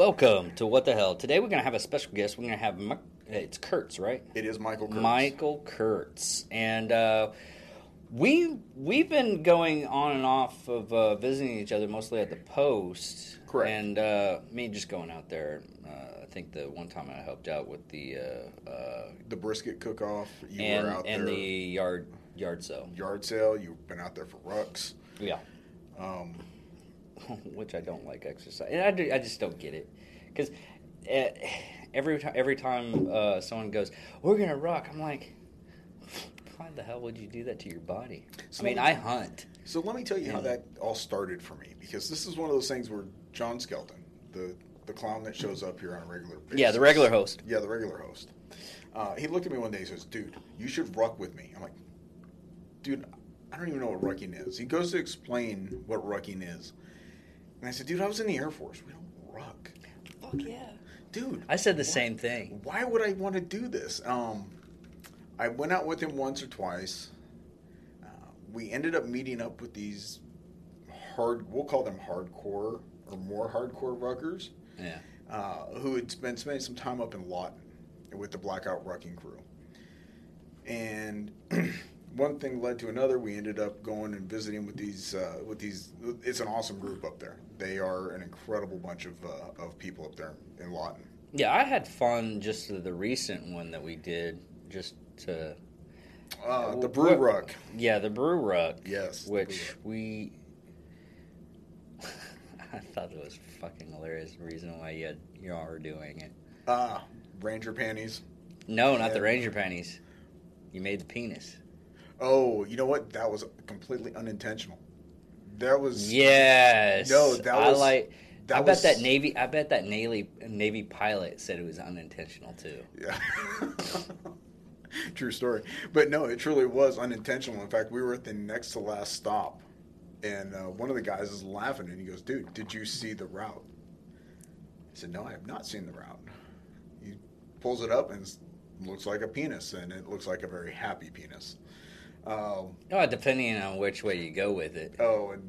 Welcome to What the Hell. Today we're going to have a special guest. We're going to have Mi- it's Kurtz, right? It is Michael Kurtz. Michael Kurtz, and uh, we we've been going on and off of uh, visiting each other mostly at the post. Correct. And uh, me just going out there. Uh, I think the one time I helped out with the uh, uh, The brisket cook-off. You and were out there and there. the yard yard sale. yard sale. You've been out there for rucks. Yeah. Um, which I don't like exercise. And I, do, I just don't get it because uh, every time every time uh, someone goes, "We're gonna rock," I'm like, "Why the hell would you do that to your body?" So I mean, me- I hunt. so let me tell you how that all started for me because this is one of those things where John Skelton, the the clown that shows up here on a regular basis. Yeah, the regular host. Yeah, the regular host. Uh, he looked at me one day and says, "Dude, you should ruck with me." I'm like, "Dude, I don't even know what rucking is." He goes to explain what rucking is, and I said, "Dude, I was in the Air Force. We don't ruck, Fuck yeah! dude." I said the why- same thing. Why would I want to do this? Um, I went out with him once or twice. Uh, we ended up meeting up with these hard, we'll call them hardcore or more hardcore ruckers Yeah. uh, who had been spending some time up in Lawton with the Blackout Rucking crew. And one thing led to another. We ended up going and visiting with these uh, with these. It's an awesome group up there. They are an incredible bunch of uh, of people up there in Lawton. Yeah, I had fun just the- the recent one that we did, just to Uh, the Brew Ruck. yeah the brew ruck. Yes, which Brew we. I thought it was fucking hilarious. The reason why you had, you all were doing it. Ah, Ranger panties. No, not the ranger panties. You made the penis. Oh, you know what? That was completely unintentional. That was Yes. No, that I was- like. that I was- bet that Navy. I bet that Navy Navy pilot said it was unintentional too. Yeah. True story. But no, it truly was unintentional. In fact, we were at the next to last stop, and uh, one of the guys is laughing, and he goes, "Dude, did you see the route?" I said, "No, I have not seen the route." He pulls it up and looks like a penis, and it looks like a very happy penis. Um, Oh, depending on which way you go with it. oh, and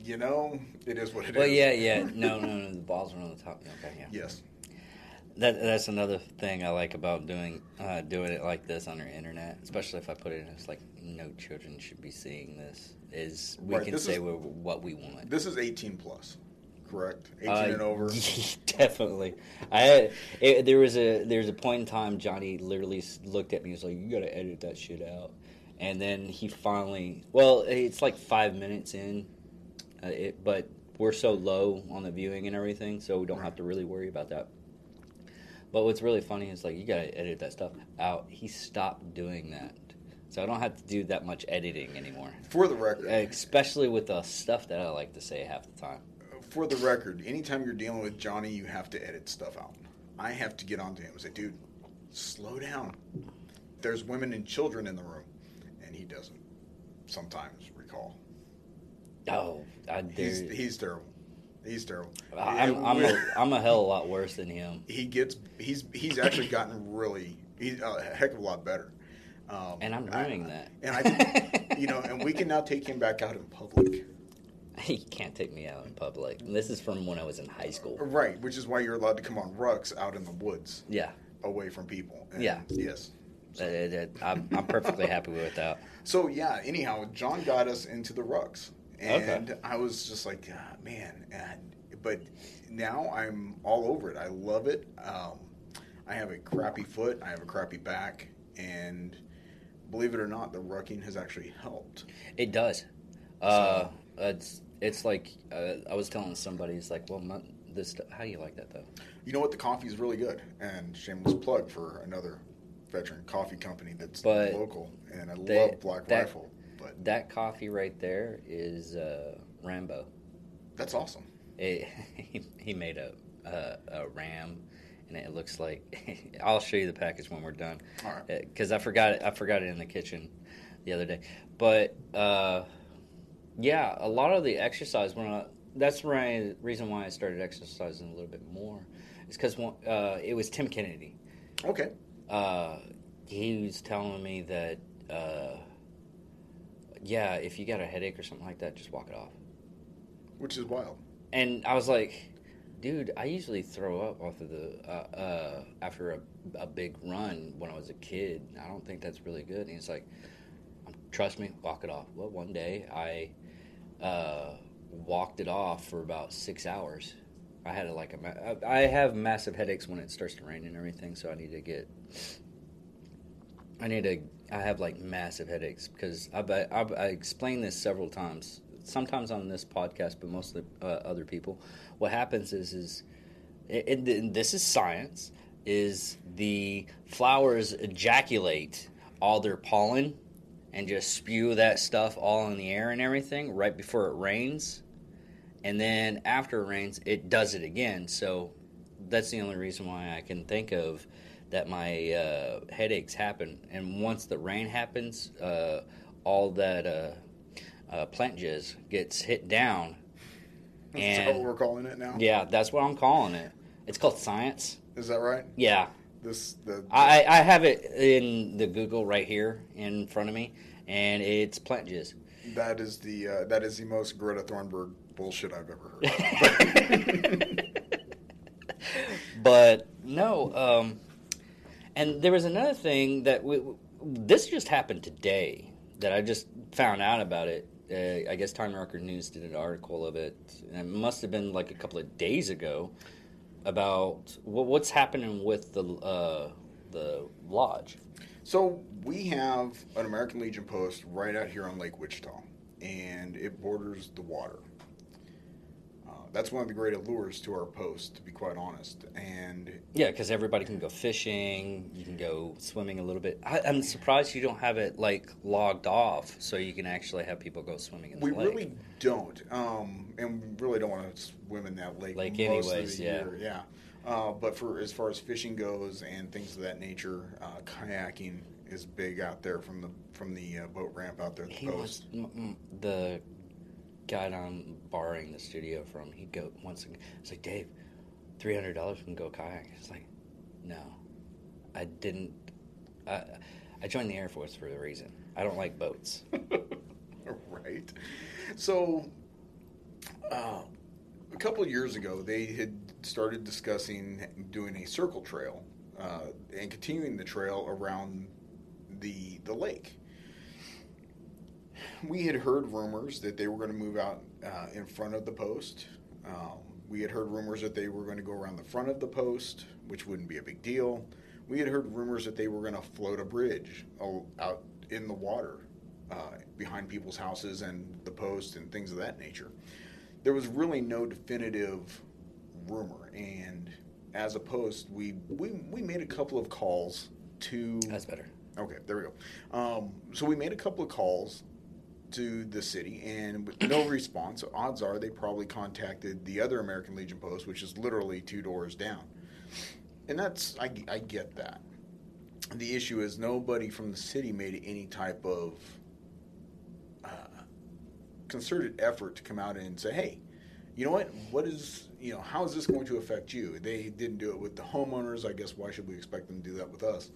you know, it is what it is. Well, yeah, yeah. No, no, no. The balls are on the top. Okay, yeah. Yes. That that's another thing I like about doing uh, doing it like this on the internet, especially if I put it in. It's like no children should be seeing this. Is we Right, can say is- what, we want. This is 18 plus, correct? 18 Uh, and over. Definitely. I had, it, there was a there was a point in time Johnny literally looked at me. He was like, "You got to edit that shit out." And then he finally, well, it's like five minutes in, uh, it, but we're so low on the viewing and everything, so we don't have to really worry about that. But what's really funny is like you got to edit that stuff out. He stopped doing that, so I don't have to do that much editing anymore. For the record, Especially with the stuff that I like to say half the time. for the record, anytime you're dealing with Johnny, you have to edit stuff out. I have to get onto him and say, dude, slow down. There's women and children in the room. Doesn't sometimes recall. Oh, I He's, dare. he's terrible. He's terrible. I'm I'm a, I'm a hell of a lot worse than him. he gets he's he's actually gotten really he's a heck of a lot better. Um, And I'm doing that. And I, you know, and we can now take him back out in public. He can't take me out in public. This is from when I was in high school. Right, which is why you're allowed to come on rucks out in the woods, Yeah, away from people. And Yeah. Yes. Uh, uh, I'm, I'm perfectly happy with that. So yeah. Anyhow, John got us into the rucks, Okay. and I was just like, ah, man. And but now I'm all over it. I love it. Um, I have a crappy foot. I have a crappy back, and believe it or not, the rucking has actually helped. It does. Uh, it's it's like uh, I was telling somebody. It's like, well, my, this. How do you like that though? You know what? The coffee is really good, and shameless plug for another veteran coffee company that's But local, and I they- love Black that- Rifle. But That coffee right there is uh, Rambo. that's awesome. It, he, he made a, a a ram, and it looks like. I'll show you the package when we're done. Right. because I forgot it. I forgot it in the kitchen the other day. But uh, yeah, a lot of the exercise when I, that's the reason why I started exercising a little bit more. Is because uh, it was Tim Kennedy. Okay. Uh, he was telling me that uh, yeah, if you got a headache or something like that, just walk it off. Which is wild. And I was like, dude, I usually throw up off of the uh, uh, after a, a big run when I was a kid. I don't think that's really good. And he's like, "Um, trust me, walk it off. Well, one day I uh, walked it off for about six hours. I had a, like a I have massive headaches when it starts to rain and everything, so I need to get. I need to. I have like massive headaches because I've, I've I explained this several times. Sometimes on this podcast, but mostly uh, other people. What happens is is it, it, this is science. Is the flowers ejaculate all their pollen and just spew that stuff all in the air and everything right before it rains, and then after it rains, it does it again. So that's the only reason why I can think of that my uh, headaches happen. And once the rain happens, uh, all that uh, uh, plant jizz gets hit down. Is that what we're calling it now? yeah, that's what I'm calling it. It's called science. Is that right? Yeah, This the I, I have it in the Google right here in front of me, and it's plant jizz. that is the uh, that is the most Greta Thunberg bullshit I've ever heard. but no, um, and there was another thing that we, this just happened today that I just found out about it. Uh, I guess Time Record News did an article of it. And it must have been like a couple of days ago about what, what's happening with the uh, the lodge. So we have an American Legion post right out here on Lake Wichita, and it borders the water. That's one of the great allures to our post, to be quite honest. And Yeah, because everybody can go fishing. You can go swimming a little bit. I, I'm surprised you don't have it like logged off, so you can actually have people go swimming in the we lake. really don't, um, and we really don't want to swim in that lake. Lake most anyways, of the yeah. year. yeah. Uh, but for as far as fishing goes and things of that nature, uh, kayaking is big out there from the from the uh, boat ramp out there at the wants m- m- the guy that I'm borrowing the studio from. He go once. again. It's like Dave, three hundred dollars can go kayak. It's like, no, I didn't. I, I joined the Air Force for a reason. I don't like boats. right. So, uh, a couple years ago, they had started discussing doing a circle trail uh, and continuing the trail around the the lake. We had heard rumors that they were going to move out uh, in front of the post. Um, we had heard rumors that they were going to go around the front of the post, which wouldn't be a big deal. We had heard rumors that they were going to float a bridge out in the water uh, behind people's houses and the post and things of that nature. There was really no definitive rumor, and as a post, we we, we made a couple of calls to. That's better. Okay, there we go. Um, so we made a couple of calls to the city, and with no response. Odds are they probably contacted the other American Legion post, which is literally two doors down. And that's I, I get that. The issue is nobody from the city made any type of uh, concerted effort to come out and say, "Hey, you know what? What is you know how is this going to affect you?" They didn't do it with the homeowners. I guess why should we expect them to do that with us?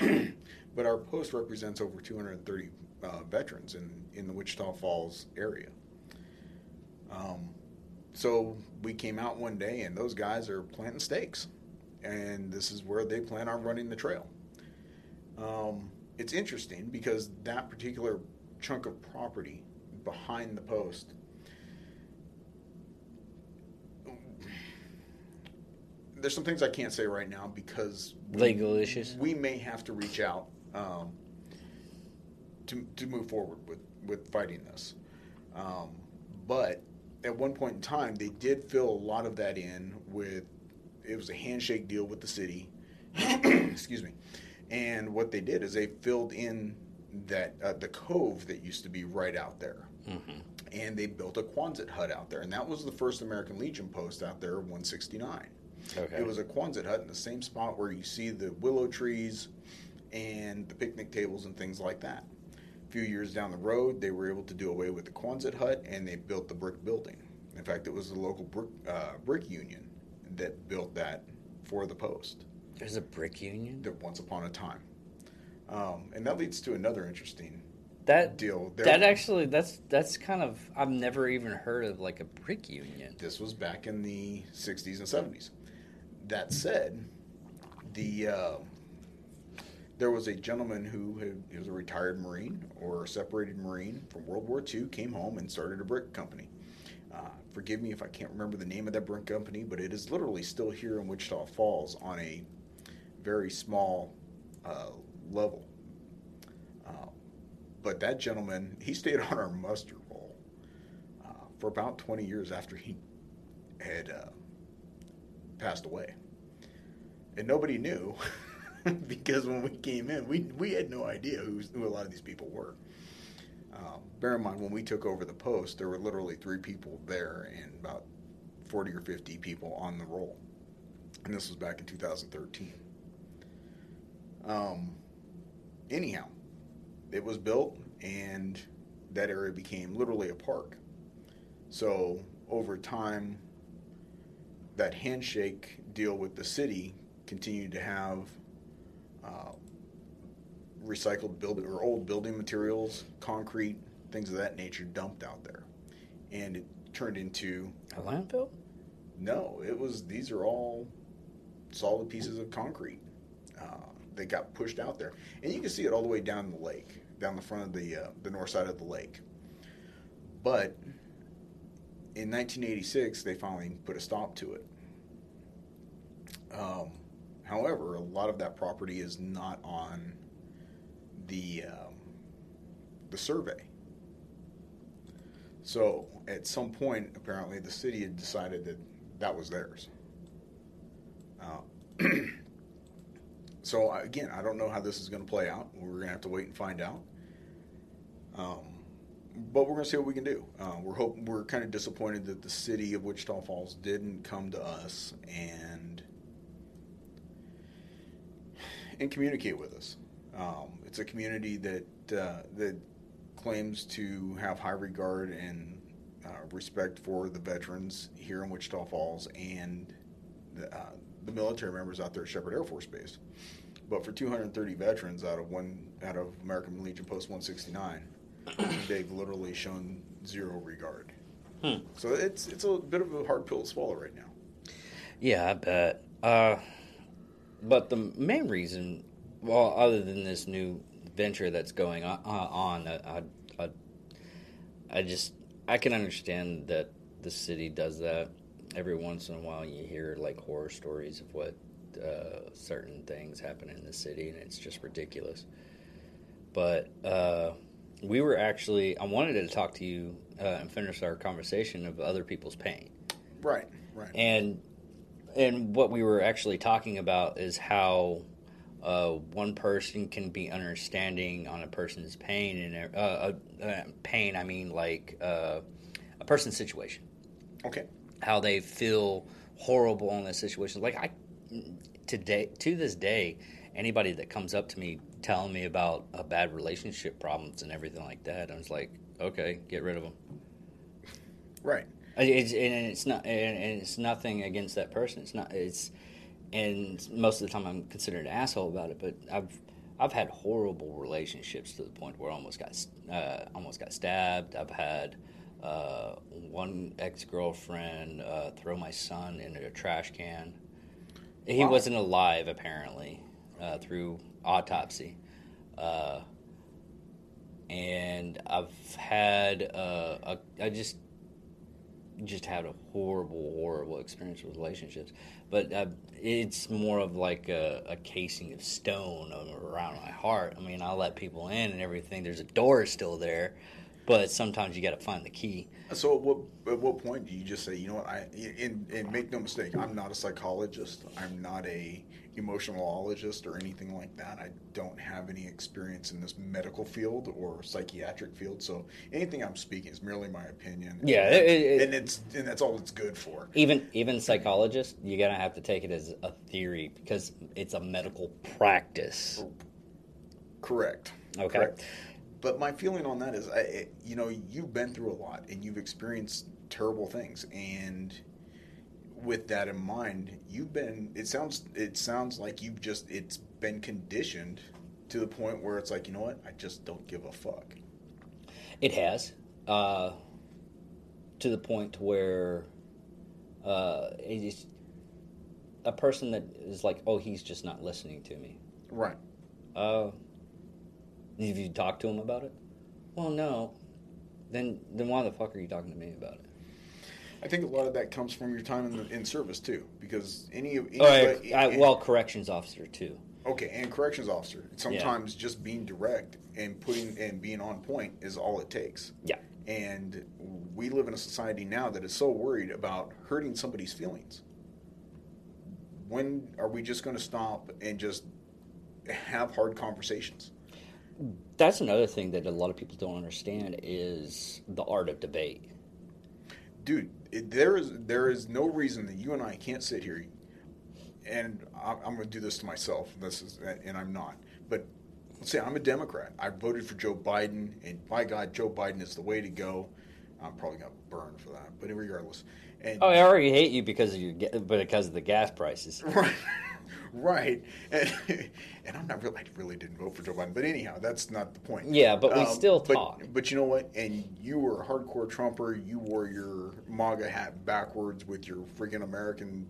but our post represents over 230 uh, veterans in in the Wichita Falls area. Um, so we came out one day, and those guys are planting stakes, and this is where they plan on running the trail. Um, it's interesting because that particular chunk of property behind the post there's some things I can't say right now because we, Legal issues? We may have to reach out um, to to move forward with with fighting this. Um, but at one point in time, they did fill a lot of that in with it was a handshake deal with the city. Excuse me. And what they did is they filled in that uh, the cove that used to be right out there hmm and they built a Quonset hut out there, and that was the first American Legion post out there, 169. Okay. It was a Quonset hut in the same spot where you see the willow trees and the picnic tables and things like that. Few years down the road, they were able to do away with the Quonset hut, and they built the brick building. In fact, it was the local brick, uh, brick union that built that for the post There's a brick union. that once upon a time. Um, and that leads to another interesting that deal. There- that actually that's that's kind of I've never even heard of like a brick union. This was back in the 60s and 70s. That said, the uh, there was a gentleman who had, he was a retired Marine or a separated Marine from World War II, came home and started a brick company. Uh, forgive me if I can't remember the name of that brick company, but it is literally still here in Wichita Falls on a very small uh, level. Uh, but that gentleman, he stayed on our muster roll uh, for about 20 years after he had uh, passed away. And nobody knew because when we came in, we, we had no idea who, who a lot of these people were. Um, bear in mind, when we took over the post, there were literally three people there and about 40 or 50 people on the roll. And this was back in 2013. Um, anyhow, it was built and that area became literally a park. So over time, that handshake deal with the city continued to have uh, recycled building or old building materials, concrete, things of that nature dumped out there, and it turned into A landfill? no. It was these are all solid pieces of concrete. Uh, they got pushed out there, and you can see it all the way down the lake, down the front of the uh, the north side of the lake. But in 1986, they finally put a stop to it. Um, however, a lot of that property is not on the um, the survey. So at some point, apparently, the city had decided that that was theirs. Uh, so again, I don't know how this is going to play out. We're going to have to wait and find out. Um, but we're going to see what we can do. Uh, we're hope we're kind of disappointed that the city of Wichita Falls didn't come to us and and communicate with us. Um, it's a community that uh, that claims to have high regard and uh, respect for the veterans here in Wichita Falls and the, uh, the military members out there at Sheppard Air Force Base. But for 230 veterans out of one out of American Legion Post 169, they've literally shown zero regard. Hmm. So it's it's a bit of a hard pill to swallow right now. Yeah, I bet. Uh, but the main reason, well, other than this new venture that's going on, uh, I, I, I just I can understand that the city does that. Every once in a while, you hear like horror stories of what uh, certain things happen in the city, and it's just ridiculous. But uh, we were actually, I wanted to talk to you uh, and finish our conversation of other people's pain Right, right. and and what we were actually talking about is how uh, one person can be understanding on a person's pain and uh, uh, uh, pain. I mean, like uh, a person's situation, okay. how they feel horrible in this situation. Like I today to this day, anybody that comes up to me telling me about a bad relationship problems and everything like that, I was like, okay, get rid of them. Right. It's, and it's not, and it's nothing against that person. It's not. It's, and most of the time I'm considered an asshole about it. But I've, I've had horrible relationships to the point where I almost got, uh, almost got stabbed. I've had uh, one ex girlfriend uh, throw my son into a trash can. He Wow. wasn't alive apparently uh, through autopsy. Uh, and I've had uh, a, I just just had a horrible, horrible experience with relationships. But uh, it's more of like a, a casing of stone around my heart. I mean, I let people in and everything. There's a door still there, but sometimes you got to find the key. So at what at what point do you just say, you know what, I and, and make no mistake, I'm not a psychologist. I'm not a emotionalologist or anything like that. I don't have any experience in this medical field or psychiatric field. So anything I'm speaking is merely my opinion. Yeah, and, it- it- and it's and that's all it's good for. Even even psychologists, you're gonna have to take it as a theory because it's a medical practice. Correct. Okay. Correct. But my feeling on that is, I, you know, you've been through a lot and you've experienced terrible things, and with that in mind, you've been. It sounds. It sounds like you've just. It's been conditioned to the point where it's like, you know what? I just don't give a fuck. It has, uh, to the point where uh, it is a person that is like, oh, he's just not listening to me. Right. Uh, have you talked to him about it? Well, no. Then, then why the fuck are you talking to me about it? I think a lot of that comes from your time in, the, in service too, because any of any, Oh, I, well, corrections officer too. okay, and corrections officer. Sometimes just being direct and putting and being on point is all it takes. Yeah. And we live in a society now that is so worried about hurting somebody's feelings. When are we just going to stop and just have hard conversations? That's another thing that a lot of people don't understand is the art of debate. dude, it, there is there is no reason that you and I can't sit here, and I, I'm going to do this to myself. This is, and I'm not. But let's say I'm a Democrat. I voted for Joe Biden, and by God, Joe Biden is the way to go. I'm probably going to burn for that, but regardless. And Oh, I already hate you because of your, but because of the gas prices. right, right, and, and I'm not really, I really didn't vote for Joe Biden, but anyhow, that's not the point. Yeah, but we still but- talk. But you know what? And you were a hardcore Trumper. You wore your MAGA hat backwards with your freaking American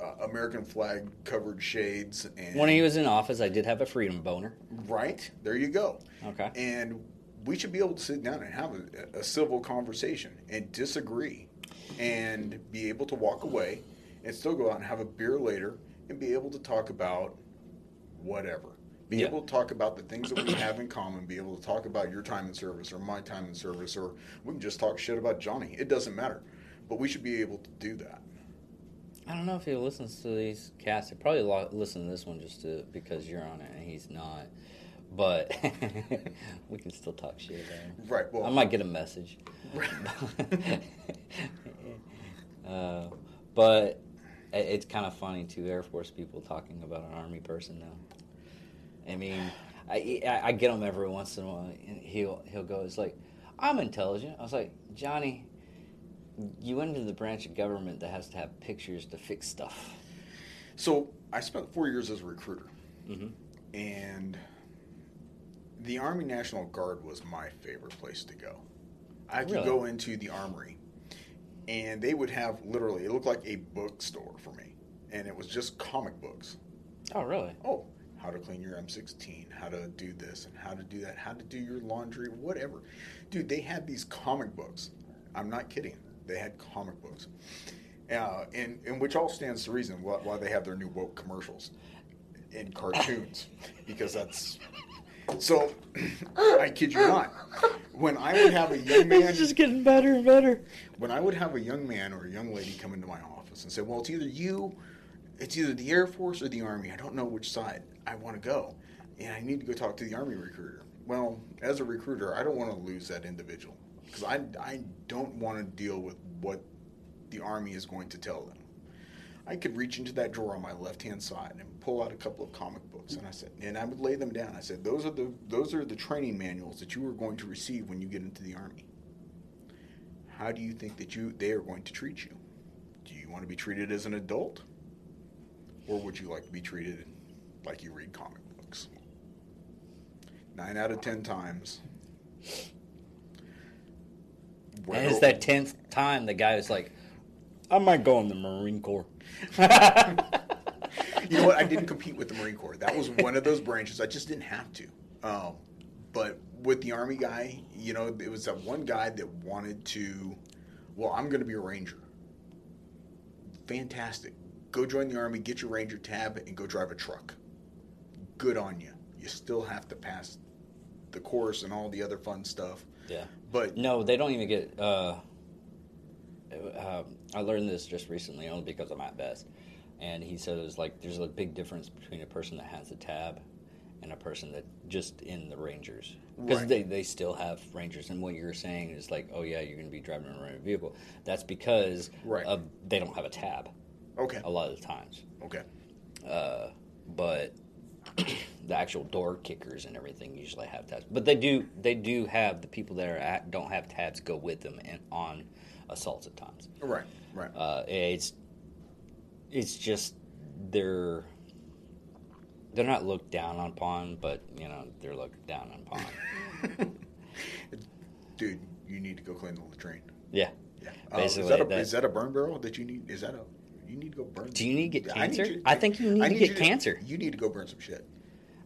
uh, American flag covered shades. And When he was in office, I did have a freedom boner. right there, you go. Okay. And we should be able to sit down and have a, a civil conversation and disagree, and be able to walk away and still go out and have a beer later and be able to talk about whatever. Be Yeah. able to talk about the things that we have in common. Be able to talk about your time in service or my time in service, or we can just talk shit about Johnny. It doesn't matter, but we should be able to do that. I don't know if he listens to these casts. He probably lo- listen to this one just to, because you're on it and he's not. But we can still talk shit about him. Right. Well, I might get a message. uh, but it's kind of funny too. Air Force people talking about an Army person now. I mean, I, I, I get him every once in a while, and he'll he'll go, "It's like I'm intelligent." I was like, Johnny, you went into the branch of government that has to have pictures to fix stuff. So I spent four years as a recruiter, hmm and the Army National Guard was my favorite place to go. I could Really? go into the armory, and they would have literally it looked like a bookstore for me, and it was just comic books. Oh, really? Oh, how to clean your M16, how to do this and how to do that, how to do your laundry, whatever. Dude, they had these comic books. I'm not kidding. They had comic books. Uh, and, and which all stands to reason why, why they have their new woke commercials in cartoons because that's so I kid you not. When I would have a young man it's just getting better and better. when I would have a young man or a young lady come into my office and say, "Well, it's either you, it's either the Air Force or the Army. I don't know which side I want to go, and I need to go talk to the Army recruiter." Well, as a recruiter, I don't want to lose that individual because I I don't want to deal with what the Army is going to tell them. I could reach into that drawer on my left hand side and pull out a couple of comic books, and I said, and I would lay them down. I said, "Those are the those are the training manuals that you are going to receive when you get into the Army." how do you think that you they are going to treat you? Do you want to be treated as an adult, or would you like to be treated like you read comic books? Nine out of ten times. And it's that tenth time the guy is like, "I might go in the Marine Corps." you know what? I didn't compete with the Marine Corps. That was one of those branches. I just didn't have to. Um, but with the Army guy, you know, it was that one guy that wanted to. Well, I'm going to be a Ranger. Fantastic. Go join the Army, get your Ranger tab, and go drive a truck. Good on you. You still have to pass the course and all the other fun stuff. yeah. But No, they don't even get. Uh, uh, I learned this just recently, only because I'm at best. And he said it was like there's a big difference between a person that has a tab and a person that just in the Rangers because Right. they, they still have Rangers. And what you're saying is like, oh yeah, you're going to be driving a Ranger vehicle. That's because Right. of, they don't have a tab okay, a lot of the times. okay, Uh, but the actual door kickers and everything usually have tabs. But they do they do have the people that are at don't have tabs go with them and on assaults at times. right, right. Uh, it's it's just they're they're not looked down on upon, but you know they're looked down upon. Dude, dude, you need to go clean the latrine. Yeah. Yeah. Uh, Basically, is that, a, that- is that a burn barrel that you need? Is that a you need to go burn? Do you need to get I need cancer? you- I think you need I to get you cancer. You need to go burn some shit.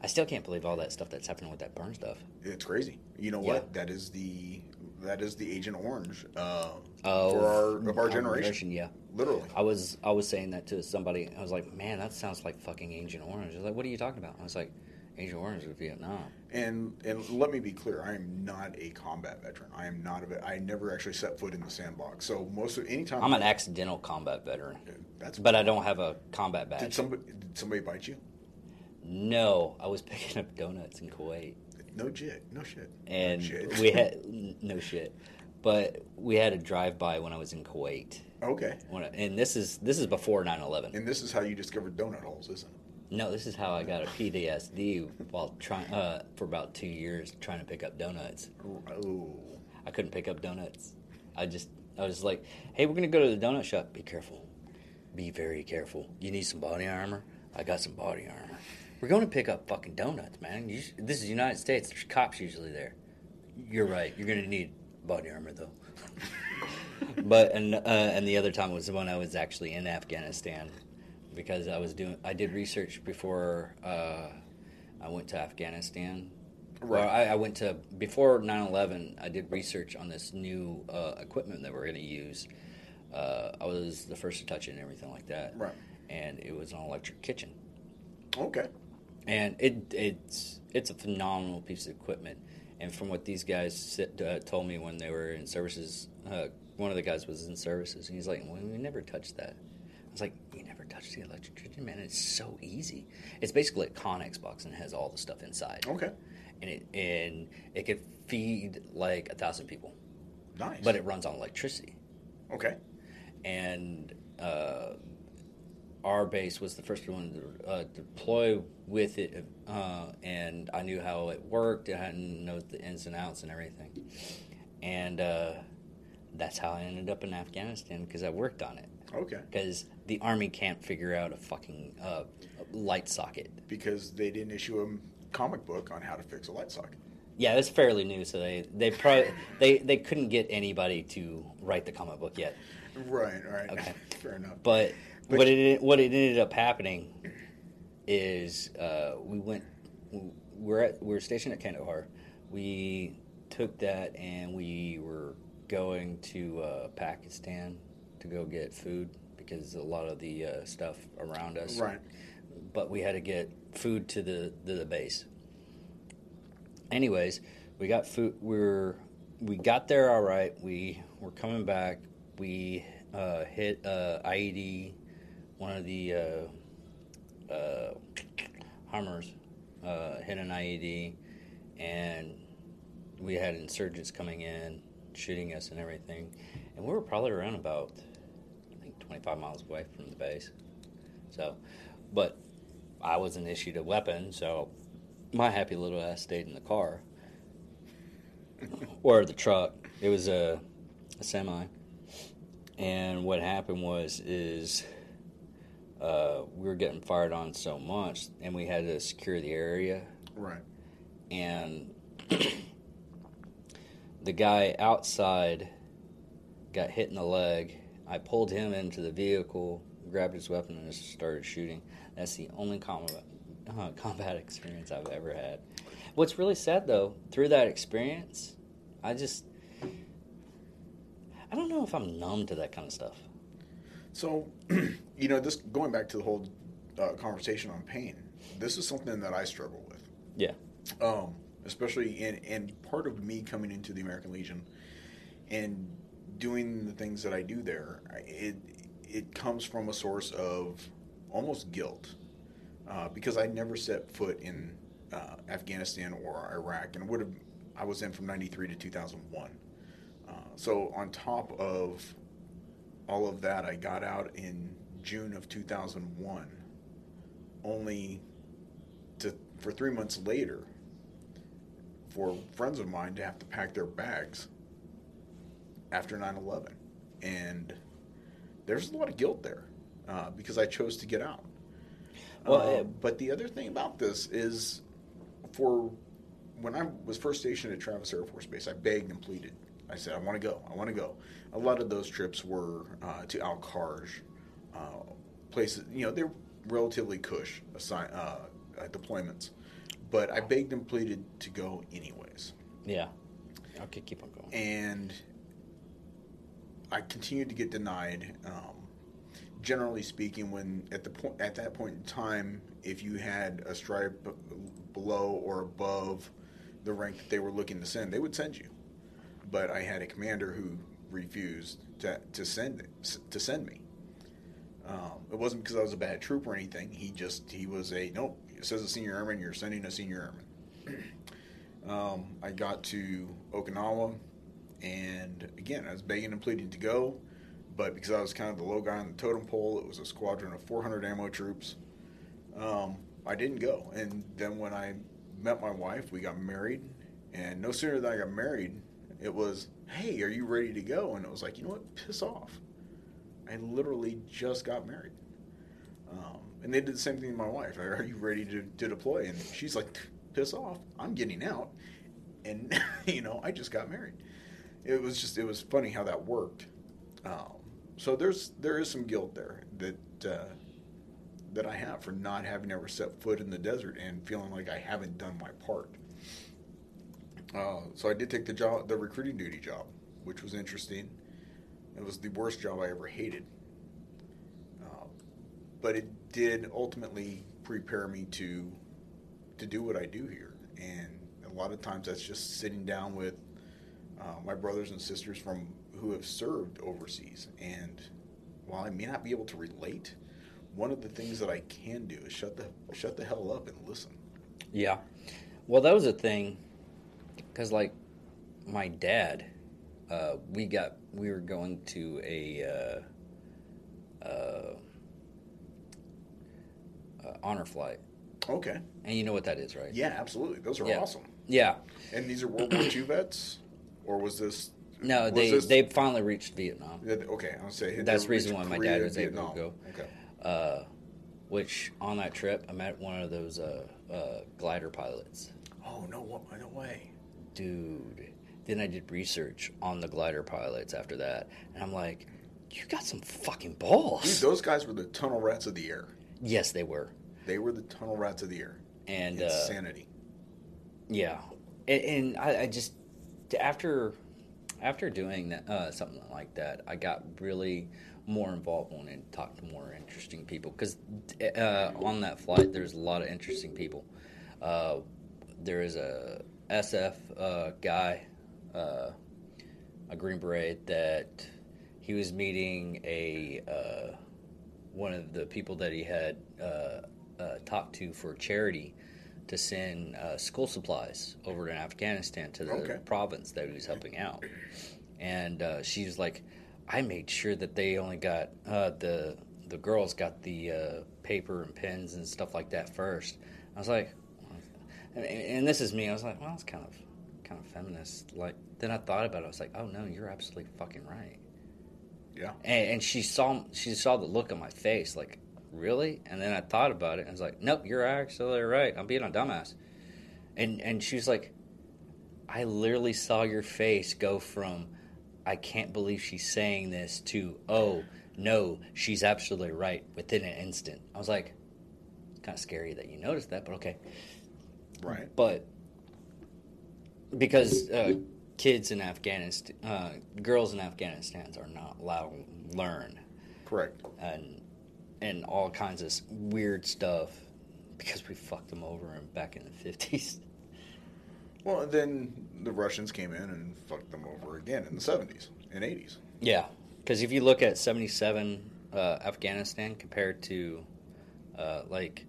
I still can't believe all that stuff that's happening with that burn stuff. It's crazy. You know Yeah. what? That is the that is the Agent Orange uh, Oh, for our of our generation. Yeah. Literally. I was I was saying that to somebody. I was like, man, that sounds like fucking Agent Orange. I was like, what are you talking about? I was like, Agent Orange was Vietnam. And and let me be clear, I am not a combat veteran. I am not a. I never actually set foot in the sandbox. So most of anytime I'm an accidental combat veteran, That's but I don't have a combat badge. did somebody did somebody bite you? no, I was picking up donuts in Kuwait, No shit. No shit. and no shit. we had no shit, but we had a drive by when I was in Kuwait. okay. When I- and this is this is before 9/11. And this is how you discovered donut holes, isn't it? No, this is how I got a PTSD while trying uh, for about two years trying to pick up donuts. Oh. I couldn't pick up donuts. I just I was like, "Hey, we're gonna go to the donut shop. Be careful. Be very careful. You need some body armor. I got some body armor. We're going to pick up fucking donuts, man. You, this is the United States. There's cops usually there. You're right. You're gonna need body armor though. but and uh, and the other time was when I was actually in Afghanistan because I was doing I did research before uh, I went to Afghanistan. Well, Right. I, I went to before 9/11. I did research on this new uh, equipment that we're going to use. Uh, I was the first to touch it and everything like that. Right. And it was an electric kitchen, Okay. and it it's it's a phenomenal piece of equipment. And from what these guys sit, uh, told me when they were in services, uh, one of the guys was in services, and he's like, "Well, we never touched that." I was like, "You never touched the electric kitchen, man? It's so easy. It's basically a Connex box and it has all the stuff inside." Okay. and it and it could feed like a thousand people, Nice. but it runs on electricity. okay. And uh, our base was the first one to uh, deploy with it, uh, and I knew how it worked. I know the ins and outs and everything, and uh, that's how I ended up in Afghanistan because I worked on it. Okay. Because the army can't figure out a fucking uh, light socket. Because they didn't issue a comic book on how to fix a light socket. Yeah, it's fairly new, so they they probably they they couldn't get anybody to write the comic book yet. Right. Right. Okay. Fair enough. But, But- what it what it ended up happening is uh, we went we're at we're stationed at Kandahar. We took that and we were going to uh, Pakistan to go get food because a lot of the uh, stuff around us. Right. But we had to get food to the to the base. Anyways, we got food. We were we got there all right. We were coming back. We uh, hit uh, IED, one of the uh, uh, Hummers, uh, hit an IED, and we had insurgents coming in, shooting us and everything. And we were probably around about, I think, 25 miles away from the base. So, but I wasn't issued a weapon, so my happy little ass stayed in the car or the truck. It was a, a semi, and what happened was is uh, we were getting fired on so much, and we had to secure the area, Right. and the guy outside got hit in the leg. I pulled him into the vehicle, grabbed his weapon, and just started shooting. That's the only combat, uh, combat experience I've ever had. What's really sad though, through that experience, I just I don't know if I'm numb to that kind of stuff. So, you know, this going back to the whole uh, conversation on pain. This is something that I struggle with. Yeah. um, especially in and part of me coming into the American Legion and doing the things that I do there, it it comes from a source of almost guilt uh, because I never set foot in uh, Afghanistan or Iraq, and would have I was in from '93 to 2001. Uh, so on top of all of that, I got out in June of 2001, only to for three months later for friends of mine to have to pack their bags after 9-11 and there's a lot of guilt there uh, because i chose to get out Well, uh, but the other thing about this is for when I was first stationed at Travis Air Force Base, I begged and pleaded. I said, I want to go. I want to go. A lot of those trips were uh, to Al Kharj, uh, places, you know, they're relatively cush assign, uh, deployments. But I begged and pleaded to go anyways. Yeah. Okay, keep on going. And I continued to get denied. Um, generally speaking, when at the point at that point in time, if you had a stripe below or above the rank that they were looking to send, they would send you. But I had a commander who refused to, to send it, to send me. Um, it wasn't because I was a bad troop or anything. He just he was a nope. It says a senior airman. You're sending a senior airman. um, I got to Okinawa, and again I was begging and pleading to go, but because I was kind of the low guy on the totem pole, it was a squadron of 400 ammo troops. Um, I didn't go, and then when I met my wife, we got married, and no sooner than I got married, it was, "Hey, are you ready to go?" And it was like, you know what, piss off. I literally just got married. Um, and they did the same thing to my wife. Are you ready to, to deploy? And she's like, piss off. I'm getting out. And, you know, I just got married. It was just, it was funny how that worked. Um, so there's, there is some guilt there that, uh, that I have for not having ever set foot in the desert and feeling like I haven't done my part. Uh, so I did take the job, the recruiting duty job, which was interesting. It was the worst job I ever hated. Uh, but it did ultimately prepare me to to do what I do here. And a lot of times that's just sitting down with uh, my brothers and sisters from who have served overseas. And while I may not be able to relate, one of the things that I can do is shut the shut the hell up and listen. Yeah. Well, that was a thing because like my dad uh, we got we were going to a uh, uh, uh, honor flight. Okay. And you know what that is, right? Yeah, absolutely. Those are Yeah. awesome. Yeah. And these are World War II vets, or was this? No, was they this- they finally reached Vietnam, Okay, I'll say That's the reason why my dad was able to go. Okay. uh, which on that trip I met one of those uh, uh, glider pilots. Oh no! What? No way. Dude. Then I did research on the glider pilots after that, and I'm like, you got some fucking Dude, balls. those guys were the tunnel rats of the air. yes, they were. They were the tunnel rats of the air. And uh, Insanity. Yeah, and, and I, I just after after doing that uh, something like that, I got really more involved wanting to talk to more interesting people because uh, on that flight there's a lot of interesting people. Uh, there is a SF uh, guy, uh, a Green Beret that he was meeting a uh, one of the people that he had uh, uh, talked to for charity to send uh, school supplies over to Afghanistan to the Okay. province that he was helping out. And uh, she was like, I made sure that they only got uh, the the girls got the uh, paper and pens and stuff like that first. I was like, and, and this is me. I was like, well, it's kind of kind of feminist. Like then I thought about it. I was like, oh no, you're absolutely fucking right. Yeah. And, and she saw she saw the look on my face, like, really? And then I thought about it, and I was like, nope, you're actually right. I'm being a dumbass. And and she was like, I literally saw your face go from, I can't believe she's saying this to, oh no, she's absolutely right within an instant. I was like, it's kind of scary that you noticed that, but okay. Right. But because uh, kids in Afghanistan, uh, girls in Afghanistan are not allowed to learn Correct. and and all kinds of weird stuff because we fucked them over in, back in the fifties. Well, then the Russians came in and fucked them over again in the seventies and eighties. Yeah, because if you look at seventy seven uh, Afghanistan compared to uh, like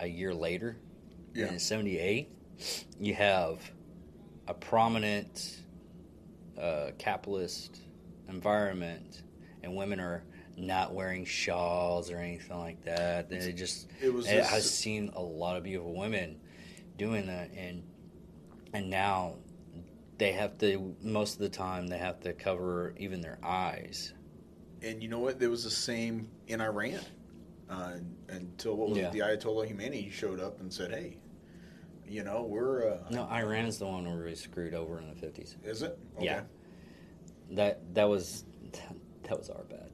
a year later Yeah. in seventy eight, you have a prominent uh, capitalist environment, and women are not wearing shawls or anything like that. They just It was this- I've seen a lot of beautiful women doing that, and and now they have to most of the time they have to cover even their eyes. And you know what? There was the same in Iran uh, until what was Yeah. it, the Ayatollah Khomeini showed up and said, "Hey, You know, we're. Uh, No, Iran's the one where we screwed over in the fifties. Is it? Yeah. That that was that was our bad.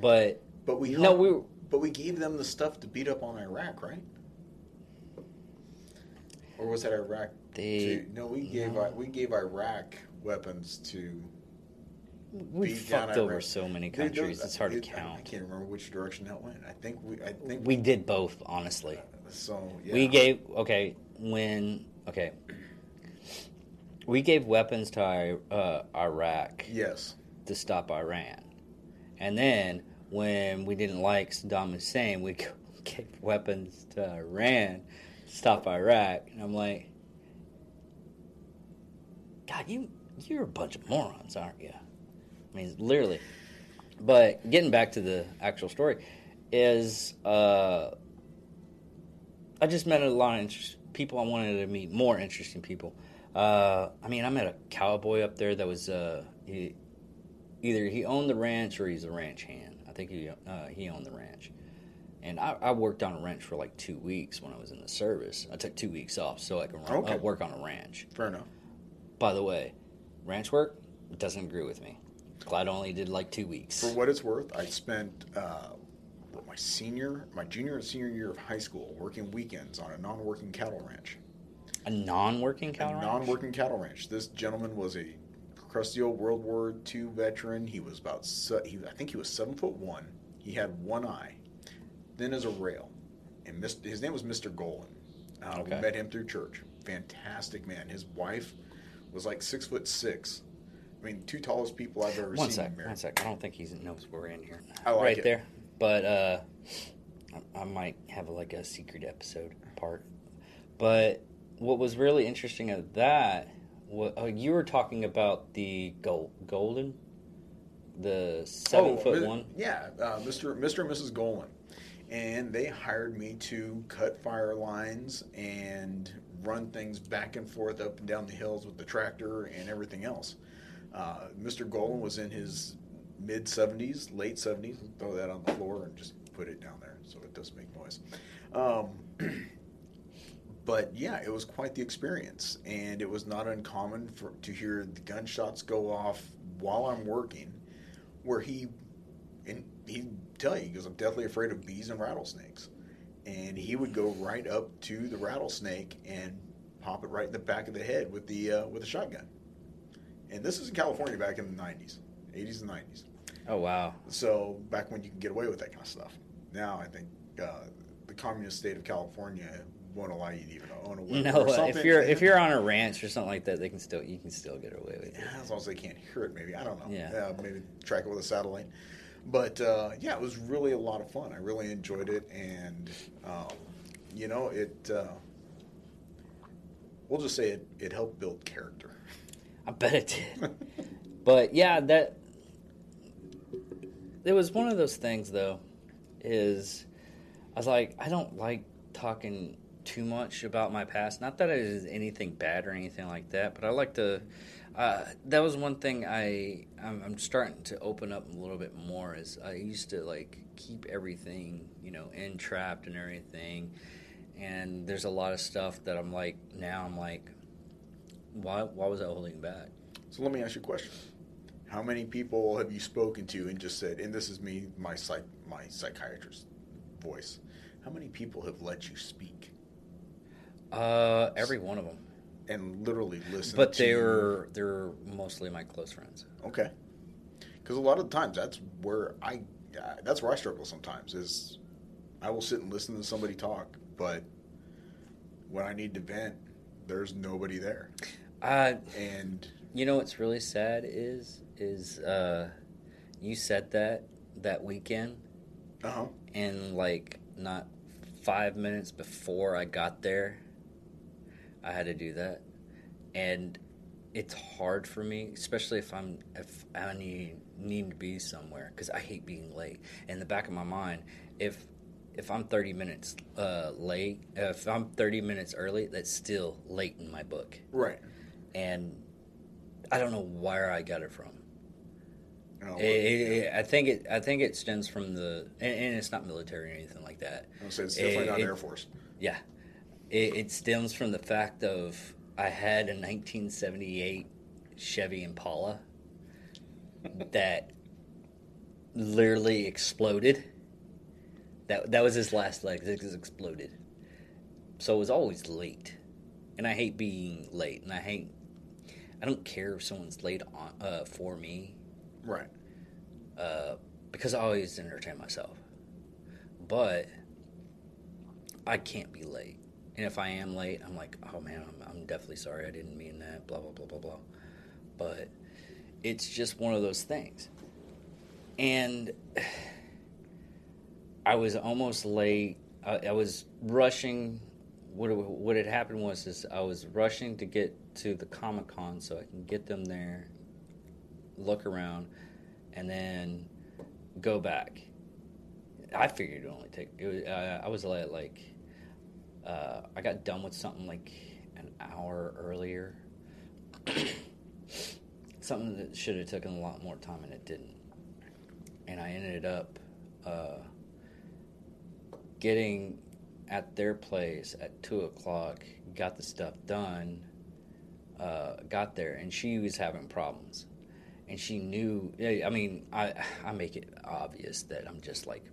But But we no, we But we gave them the stuff to beat up on Iraq, right? Or was that Iraq? They- to, no, we gave no. We gave Iraq weapons to. We fucked over so many countries. It's hard to it- I- I can't remember which direction that went. I think we. I think We did both, honestly. So yeah. We gave okay when okay. We gave weapons to uh, Iraq Yes. to stop Iran, and then when we didn't like Saddam Hussein, we gave weapons to Iran to stop Iraq. And I'm like, God, you you're a bunch of morons, aren't you? I mean, literally. But getting back to the actual story, is uh, I just met a lot of people. I wanted to meet more interesting people. Uh, I mean, I met a cowboy up there that was uh, he, either he owned the ranch or he's a ranch hand. I think he uh, he owned the ranch, and I, I worked on a ranch for like two weeks when I was in the service. I took two weeks off so I run, Okay. uh, work on a ranch. Fair enough. By the way, ranch work doesn't agree with me. Clyde only did like two weeks. For what it's worth, I spent uh, my senior, my junior and senior year of high school working weekends on a non-working cattle ranch. A non-working cow a ranch? non-working cattle ranch. This gentleman was a crusty old World War II veteran. He was about, he, I think he was seven foot one. He had one eye, thin as a rail, and his name was Mr. Golan. Uh, Okay. We met him through church. Fantastic man. His wife was like six foot six. I mean, two tallest people I've ever One seen. sec, one sec. I don't think he knows we're in here. I like right it. there. But uh, I, I might have like a secret episode part. But what was really interesting of that, what, oh, you were talking about the gold, golden, the seven Oh, foot Mi- one. Yeah, uh, Mr. Mr. and Mrs. Golan. And they hired me to cut fire lines and run things back and forth up and down the hills with the tractor and everything else. Uh, Mr. Golan was in his mid 70s, late 70s. Throw that on the floor and just put it down there so it doesn't make noise. Um, but yeah, it was quite the experience, and it was not uncommon for to hear the gunshots go off while I'm working, where he and he'd tell you goes, "I'm deathly afraid of bees and rattlesnakes," and he would go right up to the rattlesnake and pop it right in the back of the head with the uh, with a shotgun. And this is in California back in the '90s, '80s and '90s. Oh wow! So back when you can get away with that kind of stuff. Now I think uh, the communist state of California won't allow you to even own a weapon. No, or uh, something. if you're if you're on a ranch or something like that, they can still you can still get away with it. Yeah, as long as they can't hear it, maybe I don't know. Yeah. maybe track it with a satellite. But uh, yeah, it was really a lot of fun. I really enjoyed it, and um, you know, it. Uh, we'll just say it. It helped build character. I bet it did. but yeah, that it was one of those things though. Is I was like, I don't like talking too much about my past. Not that it is anything bad or anything like that, but I like to. Uh, that was one thing I I'm, I'm starting to open up a little bit more. Is I used to like keep everything you know entrapped and everything, and there's a lot of stuff that I'm like now I'm like, why why was I holding back? So let me ask you a question: How many people have you spoken to and just said, and this is me, my psych, my psychiatrist voice? How many people have let you speak Uh, every one of them. and literally listen? But they you? were they're mostly my close friends. Okay. Because a lot of the times that's where I uh, that's where I struggle sometimes is I will sit and listen to somebody talk, but when I need to vent, there's nobody there. Uh, And you know what's really sad is is uh, you said that that weekend, uh huh. and like not five minutes before I got there, I had to do that, and it's hard for me, especially if I'm if I need need to be somewhere because I hate being late. In the back of my mind, if if I'm 30 minutes uh, late, if I'm 30 minutes early, that's still late in my book, Right. And I don't know where I got it from. You It- it- it- I think it. I think it stems from the, and, and it's not military or anything like that. I'm saying it's definitely it- not Air Force. Yeah, it, it stems from the fact of I had a 1978 Chevy Impala that literally exploded. That that was his last leg. It just exploded. So it was always late, and I hate being late, and I hate. I don't care if someone's late on uh, for me Right. uh, because I always entertain myself. But I can't be late. And if I am late, I'm like, oh man, I'm, I'm definitely sorry. I didn't mean that. Blah, blah, blah, blah, blah. But it's just one of those things. And I was almost late. I, I was rushing. What, what had happened was is I was rushing to get to the Comic Con so I can get them there, look around, and then go back. I figured it would only take. It was, uh, I was late, like uh, I got done with something like an hour earlier. something that should have taken a lot more time and it didn't. And I ended up uh, getting at their place at two o'clock. Got the stuff done. Uh, got there and she was having problems and she knew. I mean, I I make it obvious that I'm just like,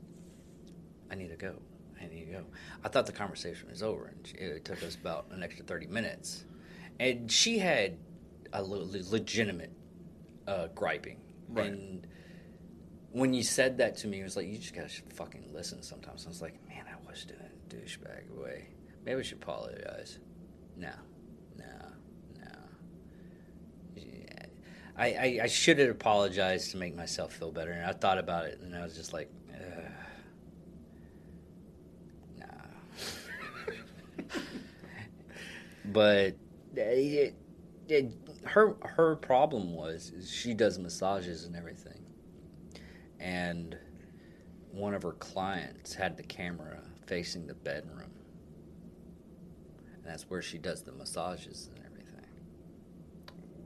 I need to go. I need to go. I thought the conversation was over, and she- it took us about an extra thirty minutes. And she had a le- le- legitimate uh, griping, Right. and when you said that to me, it was like you just gotta fucking listen sometimes. I was like, man, I was doing douchebag way. Maybe I should apologize. No, no, no. Yeah. I, I, I should have apologized to make myself feel better, and I thought about it, and I was just like, Ugh. nah. but it, it, her her problem was she does massages and everything, and one of her clients had the camera facing the bedroom, and that's where she does the massages and everything.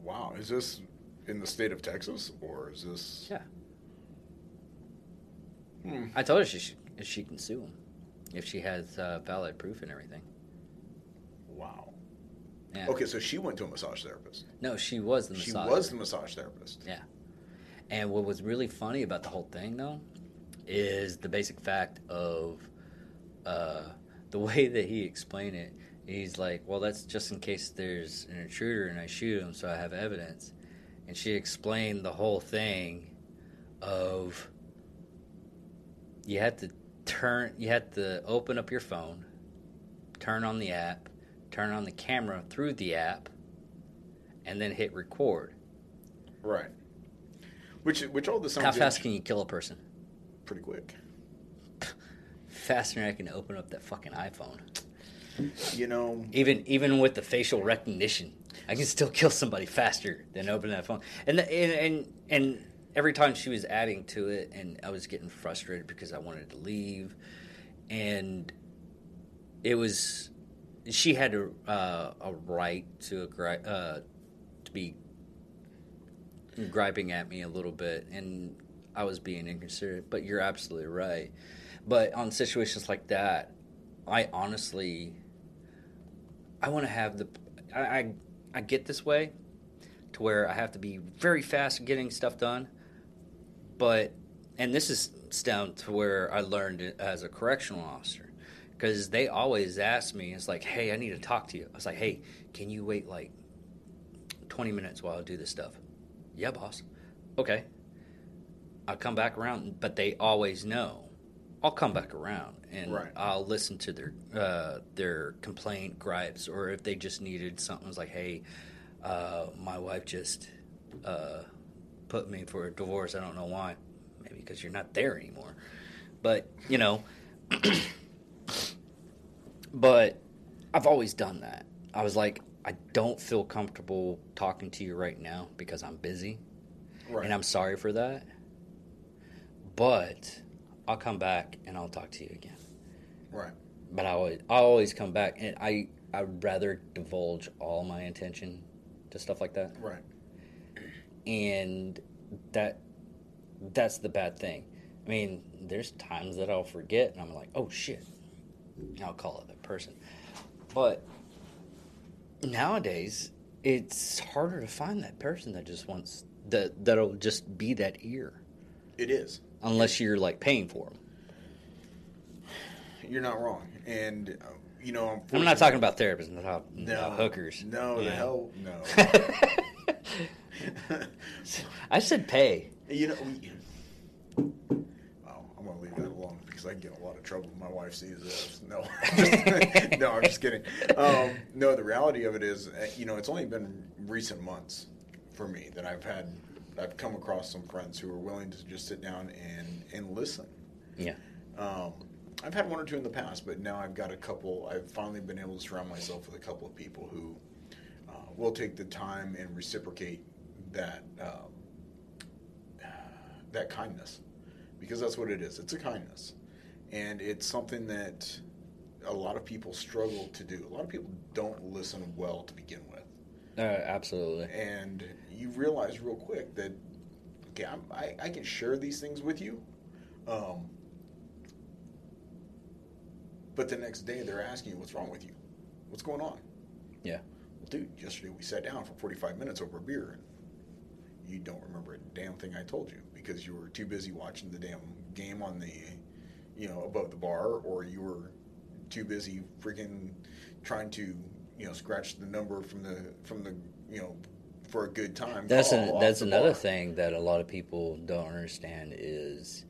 Wow. Is this in the state of Texas or is this? Yeah. Hmm. I told her she should, she can sue him if she has uh, valid proof and everything. Wow. Yeah. Okay, so she went to a massage therapist. No, she was the She was the massage therapist. Yeah. And what was really funny about the whole thing, though, is the basic fact of uh, the way that he explained it. He's like, well, that's just in case there's an intruder and I shoot him, so I have evidence. And she explained the whole thing of you had to turn, you had to open up your phone, turn on the app, turn on the camera through the app, and then hit record. Right. Which which all this sounds How fast can you kill a person? pretty quick. Faster than I can open up that fucking iPhone. You know, Even even with the facial recognition, I can still kill somebody faster than opening that phone. And the, and and and every time she was adding to it, and I was getting frustrated because I wanted to leave, and it was she had a uh, a right to a gri- uh, to be griping at me a little bit, and I was being inconsiderate. But you're absolutely right. But on situations like that, I honestly, I want to have the, I, I, I get this way, to where I have to be very fast getting stuff done, but, and this is down to where I learned as a correctional officer, because they always ask me, it's like, hey, I need to talk to you. I was like, hey, can you wait like 20 minutes while I do this stuff? Yeah, boss. Okay. I'll come back around, but they always know. I'll come back around and Right. I'll listen to their uh, their complaint, gripes, or if they just needed something. It's like, hey, uh, my wife just uh, put me for a divorce. I don't know why. Maybe because you're not there anymore. But you know, but I've always done that. I was like, I don't feel comfortable talking to you right now because I'm busy, right. and I'm sorry for that. But I'll come back and I'll talk to you again. right. But I always, I always come back, and I I'd rather divulge all my intention to stuff like that, Right. and that that's the bad thing. I mean, there's times that I'll forget, and I'm like, oh shit, I'll call it that person. But nowadays, it's harder to find that person that just wants that that'll just be that ear, It is. Unless you're like paying for them. You're not wrong. And, uh, you know, I'm not talking about therapists, I'm talking no, about hookers. No, the hell no. I said pay. you know, we, well, I'm gonna leave that alone because I can get in a lot of trouble if my wife sees this. No, no, I'm just kidding. Um, no, the reality of it is, uh, you know, it's only been recent months for me that I've had, I've come across some friends who are willing to just sit down and and listen. Yeah. Um, I've had one or two in the past, but now I've got a couple. I've finally been able to surround myself with a couple of people who uh, will take the time and reciprocate that um, that kindness, because that's what it is. It's a kindness, and it's something that a lot of people struggle to do. A lot of people don't listen well to begin with, Uh, absolutely. and you realize real quick that okay, I'm, I I can share these things with you. Um, but the next day they're asking you, what's wrong with you? What's going on? Yeah. Well, dude, yesterday we sat down for 45 minutes over a beer and you don't remember a damn thing I told you because you were too busy watching the damn game on the, you know, above the bar or you were too busy freaking trying to, you know, scratch the number from the, from the, you know, for a good time. That's an, that's another bar. thing that a lot of people don't understand is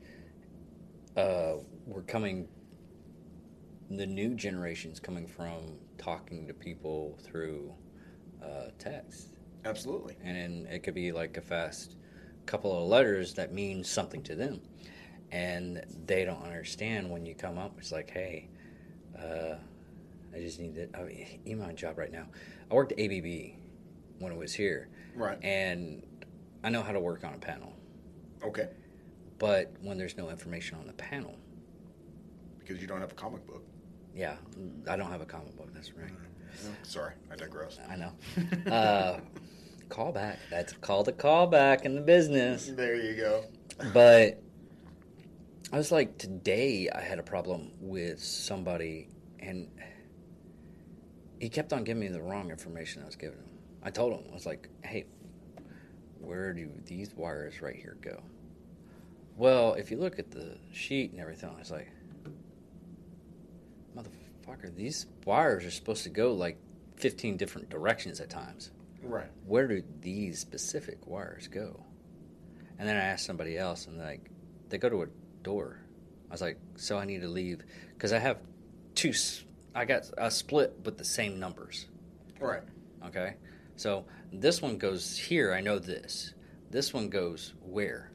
uh, we're coming the new generation's coming from talking to people through uh, text Absolutely. and it could be like a fast couple of letters that mean something to them and they don't understand when you come up it's like hey uh, i just need to I mean, even my job right now i worked at abb when it was here Right. and i know how to work on a panel Okay. but when there's no information on the panel Because you don't have a comic book. yeah i don't have a comic book that's right Sorry, I digress. i know uh, call back that's called a callback in the business There you go. But I was like, today I had a problem with somebody, and he kept on giving me the wrong information I was giving him. I told him, I was like, hey, where do these wires right here go? Well, if you look at the sheet and everything, I was like, motherfucker, these wires are supposed to go like 15 different directions at times Right. where do these specific wires go? And then I asked somebody else, and like, they go to a door. I was like, so I need to leave because I have two. s- I got a split with the same numbers. Right. Okay, so this one goes here. I know this. This one goes where?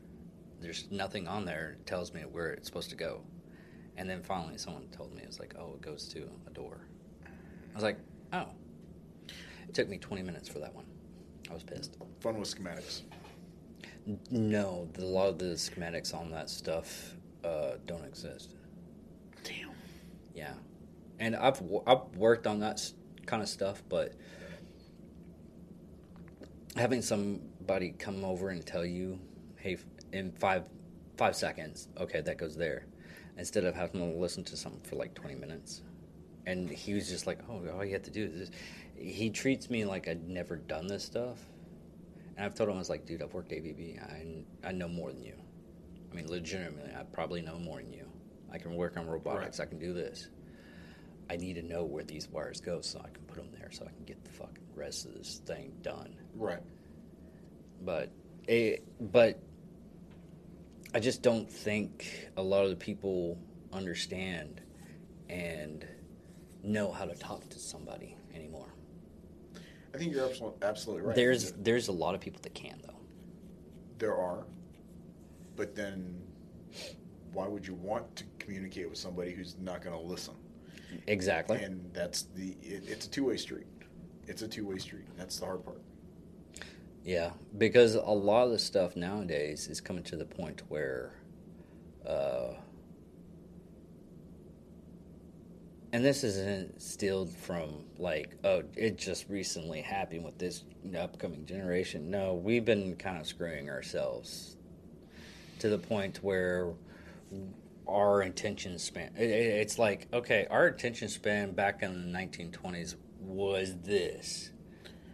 There's nothing on there that tells me where it's supposed to go. And then finally, someone told me it's like, oh, it goes to a door. I was like, oh. It took me 20 minutes for that one. I was pissed. Fun with schematics. No, the, a lot of the schematics on that stuff uh, don't exist. Damn. Yeah, and I've I've worked on that kind of stuff, but having somebody come over and tell you, "Hey, in five five seconds, okay, that goes there," instead of having to listen to something for like twenty minutes, and he was just like, "Oh, all you have to do is," this. he treats me like I'd never done this stuff, and I've told him I was like, "Dude, I've worked ABB. I I know more than you. I mean, legitimately, I probably know more than you. I can work on robotics. I can do this." I need to know where these wires go so I can put them there so I can get the fucking rest of this thing done. Right. But it, but I just don't think a lot of the people understand and know how to talk to somebody anymore. I think you're absolutely, absolutely right. There's there's a lot of people that can though. there are, but then why would you want to communicate with somebody who's not going to listen? Exactly. And that's the it, it's a two way street. It's a two way street. That's the hard part. Yeah, because a lot of the stuff nowadays is coming to the point where, uh, and this isn't instilled from like, oh, it just recently happened with this upcoming generation. No, we've been kind of screwing ourselves to the point where our attention span it, it- it's like okay our attention span back in the 1920s was this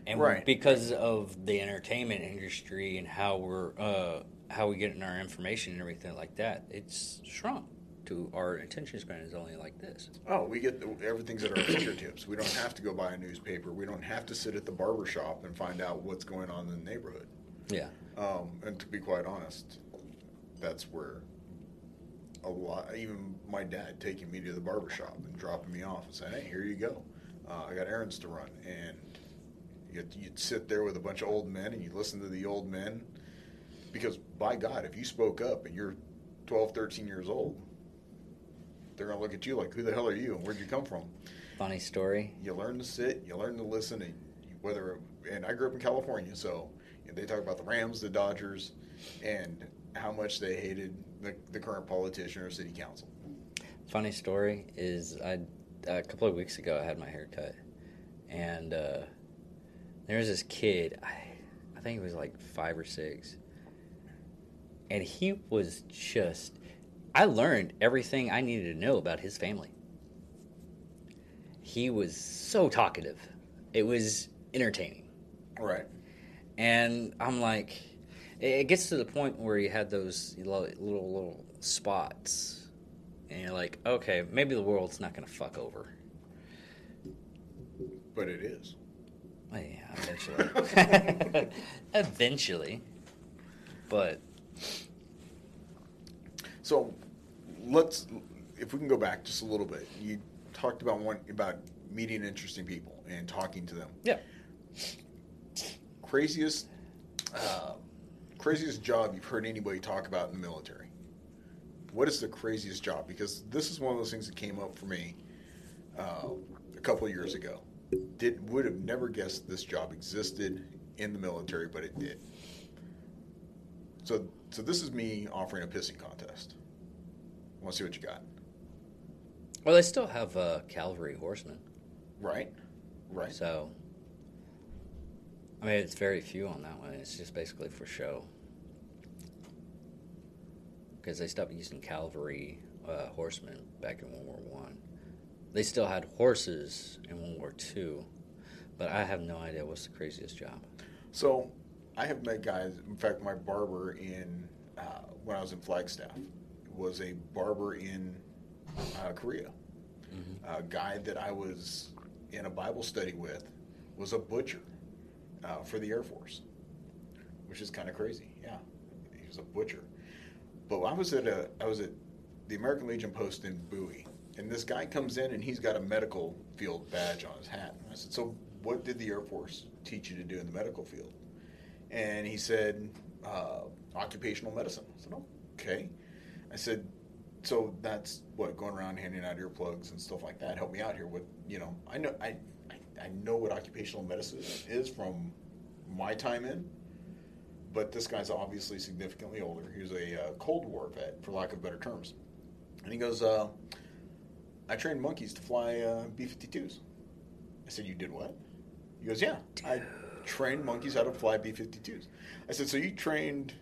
and Right. because of the entertainment industry and how we're uh, how we get in our information and everything like that it's shrunk to our attention span is only like this Oh, we get the, everything's at our fingertips. We don't have to go buy a newspaper. We don't have to sit at the barber shop and find out what's going on in the neighborhood. yeah Um, and to be quite honest, that's where a lot, even my dad taking me to the barber shop and dropping me off and saying, hey, here you go. Uh, I got errands to run. And you'd, you'd sit there with a bunch of old men and you listen to the old men. Because by God, if you spoke up and you're 12, 13 years old, they're going to look at you like, who the hell are you and where'd you come from? funny story you learn to sit, you learn to listen, and whether and I grew up in California, so you know, they talk about the Rams, the Dodgers, and how much they hated the, the current politician or city council. Funny story is I a couple of weeks ago I had my hair cut, and uh, there was this kid. I I think he was like five or six, and he was just. I learned everything I needed to know about his family. He was so talkative. It was entertaining. Right. And I'm like, it it gets to the point where you had those little little, little spots, and you're like, okay, maybe the world's not gonna fuck over. But it is. Well, yeah, eventually. eventually. But So let's, if we can go back just a little bit, you talked about one about meeting interesting people and talking to them. yeah, Craziest, uh, craziest job you've heard anybody talk about in the military. What is the craziest job? Because this is one of those things that came up for me uh, a couple of years ago. Did would have never guessed this job existed in the military, but it did. So, so this is me offering a pissing contest. Want to see what you got? well, they still have uh, cavalry horsemen, Right, right. so I mean, it's very few on that one. It's just basically for show because they stopped using cavalry uh, horsemen back in World War One. They still had horses in World War Two, but I have no idea what's the craziest job. So I have met guys. In fact, my barber in uh, when I was in Flagstaff was a barber in uh, Korea. A guy that I was in a Bible study with was a butcher uh, for the Air Force, which is kind of crazy. Yeah, he was a butcher. But I was at a I was at the American Legion post in Bowie, and this guy comes in and he's got a medical field badge on his hat. I said, "So what did the Air Force teach you to do in the medical field?" And he said, uh, "Occupational medicine." I said, "Okay." I said, "So that's what going around handing out earplugs and stuff like that. Help me out here. What you know? I know I I, know what occupational medicine is from my time in." But this guy's obviously significantly older. He was a uh, Cold War vet, for lack of better terms. And he goes, uh, I trained monkeys to fly uh, B 52s. I said, You did what? He goes, Yeah, I trained monkeys how to fly B 52s. I said, So you trained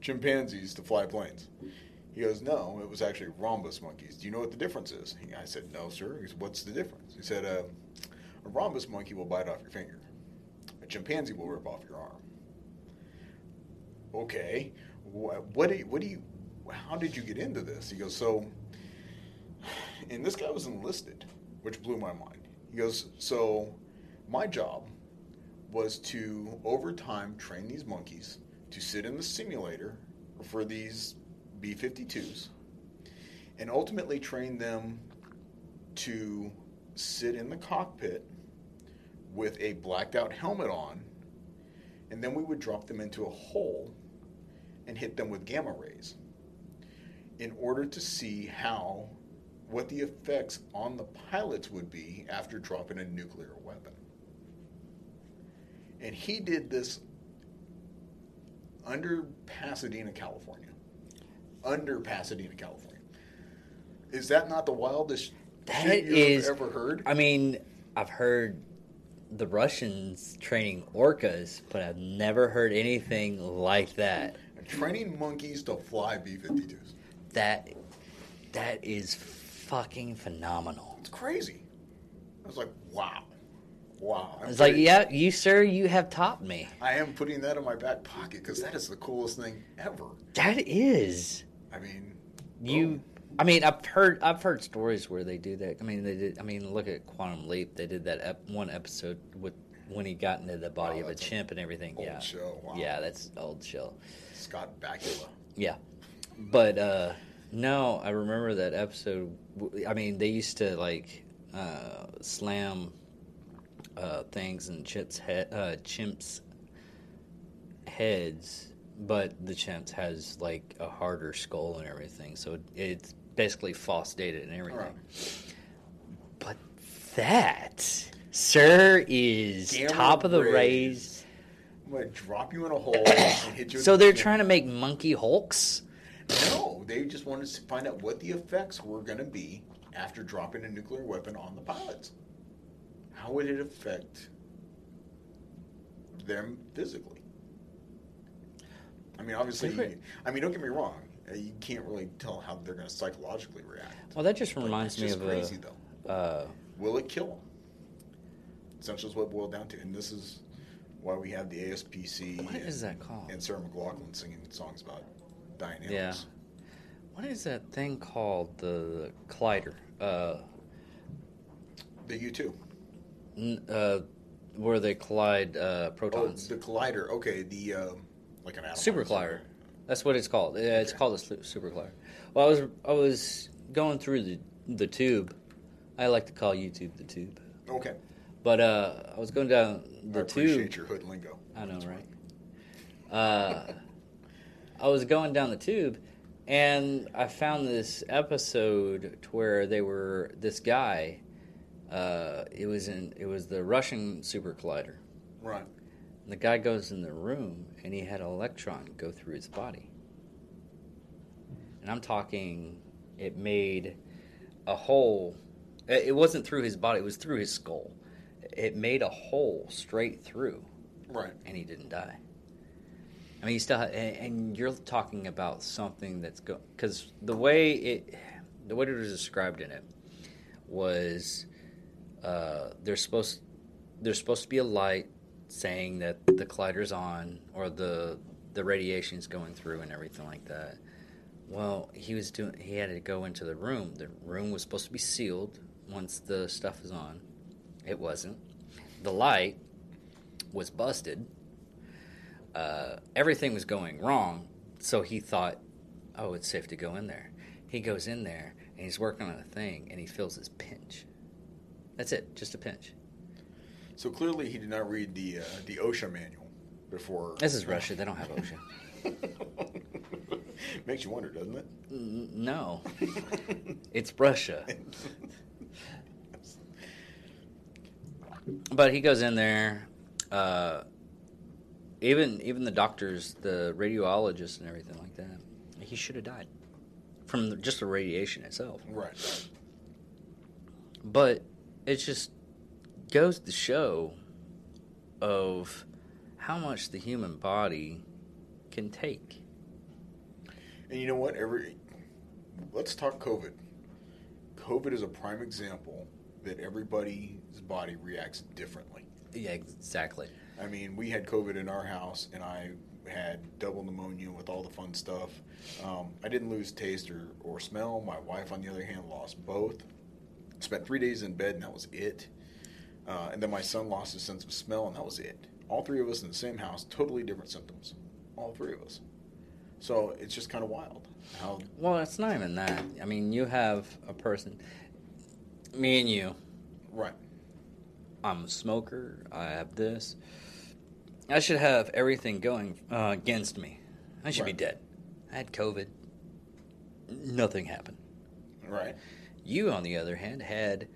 chimpanzees to fly planes? He goes, No, it was actually rhesus monkeys. Do you know what the difference is? I said, No, sir. He said, What's the difference? He said, uh, A rhesus monkey will bite off your finger, a chimpanzee will rip off your arm. Okay, what, do you, what do you, how did you get into this? He goes, So, and this guy was enlisted, which blew my mind. He goes, So, my job was to, over time, train these monkeys to sit in the simulator for these B 52s and ultimately train them to sit in the cockpit with a blacked out helmet on. And then we would drop them into a hole and hit them with gamma rays in order to see how what the effects on the pilots would be after dropping a nuclear weapon. And he did this under Pasadena, California. Under Pasadena, California. Is that not the wildest That shit you've is- ever heard? I mean, I've heard the Russians training orcas, but I've never heard anything like that. training monkeys to fly B-52s. That that is fucking phenomenal. It's crazy. I was like, wow, wow. I'm It's like, yeah, you sir, you have topped me. I am putting that in my back pocket because that is the coolest thing ever. That is. I mean, You boom. I mean, I've heard I've heard stories where they do that. I mean, they did. I mean, look at Quantum Leap. They did that ep- one episode with when he got into the body Oh, of a chimp and everything. old yeah, show. Wow. yeah, that's old show. Scott Bakula. Yeah, but uh, no, I remember that episode. I mean, they used to like uh, slam uh, things in chimps' head, uh, chimps' heads, but the chimps has like a harder skull and everything, so it's basically false data and everything. Right. But that, sir, is top of the rays. rays. I'm gonna drop you in a hole and hit you. So they're trying to make monkey hulks. No, they just wanted to find out what the effects were going to be after dropping a nuclear weapon on the pilots. How would it affect them physically? I mean, obviously, I mean, don't get me wrong. Uh, You can't really tell how they're going to psychologically react. Well, that just reminds me just of crazy, a. though. Uh, Will it kill them? Essentially, is what it boiled down to, and this is why we have the ASPC what and, is that called? and Sarah McLaughlin singing songs about dying animals. Yeah. What is that thing called? The collider. Uh, The U two. n- uh, where they collide uh, Oh, protons. the collider. Okay, the um, like an atom. super collider. That's what it's called. Yeah, it's Okay. called a su- super collider. Well, I was I was going through the the tube. I like to call YouTube the tube. Okay, But uh, I was going down the I appreciate tube. your hood lingo. I know, right? Uh, I was going down the tube, and I found this episode to where they were this guy. Uh, it was in it was the Russian super collider. Right. The guy goes in the room, and he had an electron go through his body. And I'm talking, it made a hole. It wasn't through his body; it was through his skull. It made a hole straight through Right. and he didn't die. I mean, he still, and, and you're talking about something that's go because the way it, the way it was described in it was, uh, there's supposed there's supposed to be a light saying that the collider's on or the the radiation's going through and everything like that. Well, he was doing. He had to go into the room. The room was supposed to be sealed once the stuff is on. It wasn't. The light was busted. Uh, everything was going wrong, so he thought, "Oh, it's safe to go in there." He goes in there and he's working on a thing, and he feels this pinch. That's it, just a pinch. So clearly, he did not read the uh, the OSHA manual before. This is Russia; they don't have OSHA. Makes you wonder, doesn't it? N- no, it's Russia. But he goes in there. Uh, even even the doctors, the radiologists, and everything like that. He should have died from the, just the radiation itself. right. But it's just goes to show of how much the human body can take. And you know what? Every let's talk COVID. COVID is a prime example that everybody's body reacts differently. Yeah, exactly. I mean, we had COVID in our house, and I had double pneumonia with all the fun stuff. Um, I didn't lose taste or, or smell. My wife, on the other hand, lost both. Spent three days in bed, and that was it. Uh, and then my son lost his sense of smell, and that was it. All three of us in the same house, totally different symptoms. All three of us. So it's just kind of wild how Well, it's not even that. I mean, you have a person, me and you. right. I'm a smoker. I have this. I should have everything going uh, against me. I should Right. be dead. I had COVID. Nothing happened. Right. You, on the other hand, had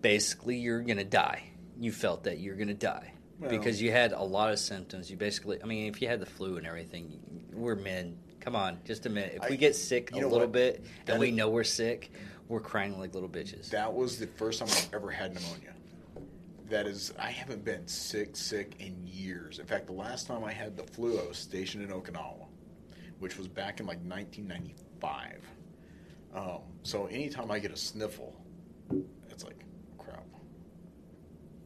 basically you're going to die. You felt that you're going to die Well- because you had a lot of symptoms. You basically, I mean, if you had the flu and everything, we're men. Come on, just a minute. If I- we get sick a little what? bit That and we is- know we're sick, we're crying like little bitches. That was the first time I've ever had pneumonia. That is, I haven't been sick, sick in years. In fact, the last time I had the flu, I was stationed in Okinawa. which was back in like 1995. Um, so anytime I get a sniffle, it's like.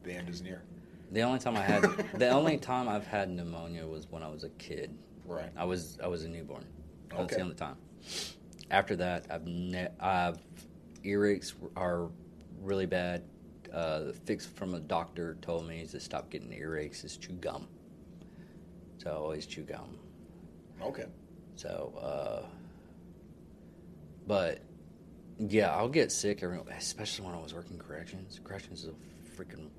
The end is near. The only time I had the only time I've had pneumonia was when I was a kid. Right. I was I was a newborn. That's Okay. the only time. After that, I've ne- I've earaches are really bad. Uh, the fix from a doctor told me is to stop getting earaches is chew gum. So I always chew gum. Okay. So, uh, but yeah, I'll get sick, every, especially when I was working corrections. Corrections is a freaking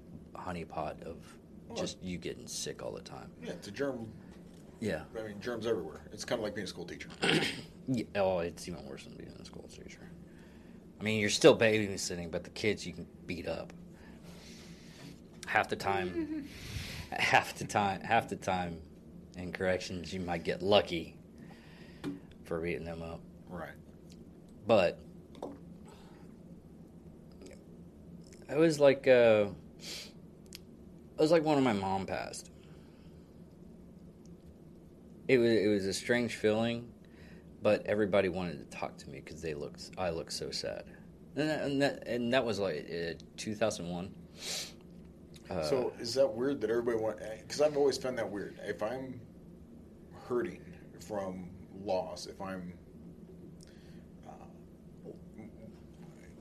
honeypot of just you getting sick all the time. Yeah, it's a germ. Yeah. I mean, germs everywhere. It's kind of like being a school teacher. yeah. Oh, it's even worse than being a school teacher. I mean, you're still babysitting, but the kids you can beat up. Half the time, half the time, half the time, in corrections, you might get lucky for beating them up. right. But it was like uh, it was like when my mom passed. It was it was a strange feeling, but everybody wanted to talk to me because they looked I looked so sad, and that, and that, and that was like uh, 2001. Uh, so is that weird that everybody want? Because I've always found that weird. If I'm hurting from loss, if I'm uh,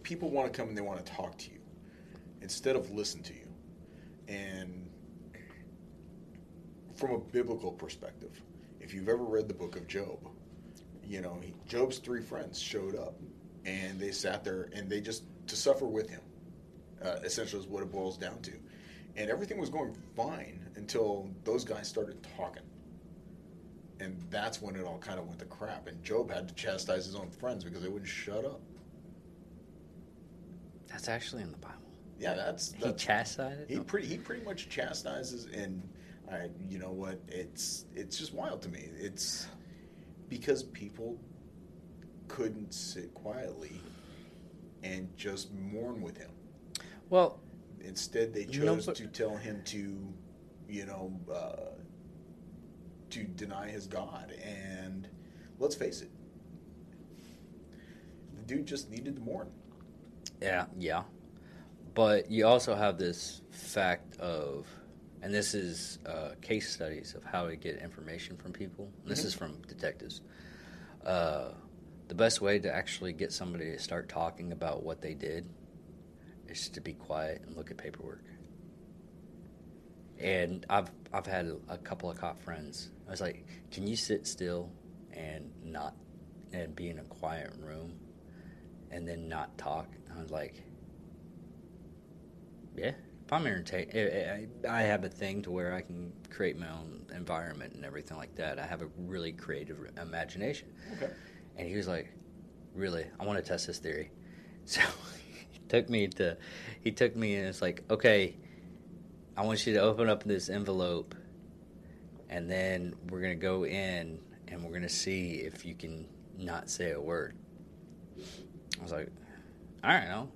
people want to come and they want to talk to you instead of listen to you, and from a biblical perspective, if you've ever read the book of Job, you know Job's three friends showed up, and they sat there and they just to suffer with him. Uh, essentially, is what it boils down to and everything was going fine until those guys started talking and that's when it all kind of went to crap and job had to chastise his own friends because they wouldn't shut up that's actually in the Bible. Yeah that's, He chastises. he pretty he pretty much chastises and I you know what it's it's just wild to me it's because people couldn't sit quietly and just mourn with him well, Instead, they chose to tell him to, you know, uh, to deny his God. And let's face it, the dude just needed to mourn. Yeah, yeah. But you also have this fact of, and this is uh, case studies of how to get information from people. This Mhm. is from detectives. Uh, the best way to actually get somebody to start talking about what they did is to be quiet and look at paperwork. And I've I've had a couple of cop friends. I was like, "Can you sit still and not and be in a quiet room and then not talk?" I was like, "Yeah, if I'm entertained, eh, I, eh, I I have a thing to where I can create my own environment and everything like that. I have a really creative imagination." Okay. And he was like, "Really? I want to test this theory." So he took me to, he took me and it's like, "Okay, I want you to open up this envelope, and then we're gonna go in and we're gonna see if you can not say a word." I was like, "All right, no,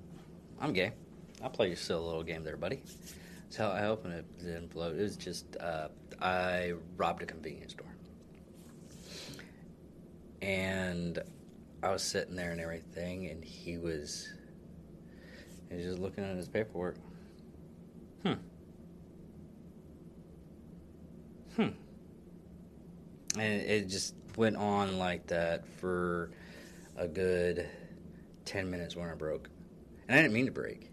I'm gay. I'll play your silly little game there, buddy." So I opened up the envelope. It was just uh, I robbed a convenience store and I was sitting there and everything, and he was, he was just looking at his paperwork. Hmm. Hmm. And it just went on like that for a good ten minutes when I broke, and I didn't mean to break.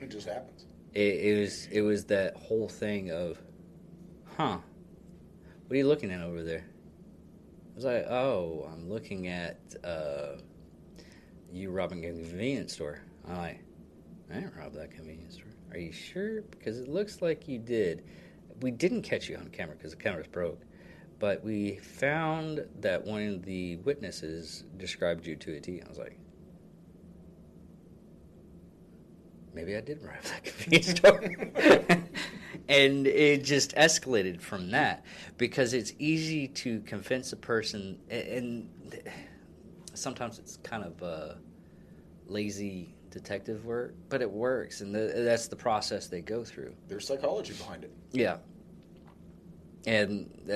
It just happens. It, it was it was that whole thing of, huh? What are you looking at over there? I was like, oh, I'm looking at uh, you robbing a convenience store. I'm like, I didn't rob that convenience store. Are you sure? Because it looks like you did. We didn't catch you on camera because the camera's broke, but we found that one of the witnesses described you to a T. I was like, maybe I did rob that convenience store. and it just escalated from that because it's easy to convince a person, and sometimes it's kind of uh, lazy detective work, but it works, and the, that's the process they go through. There's psychology behind it. Yeah. And uh,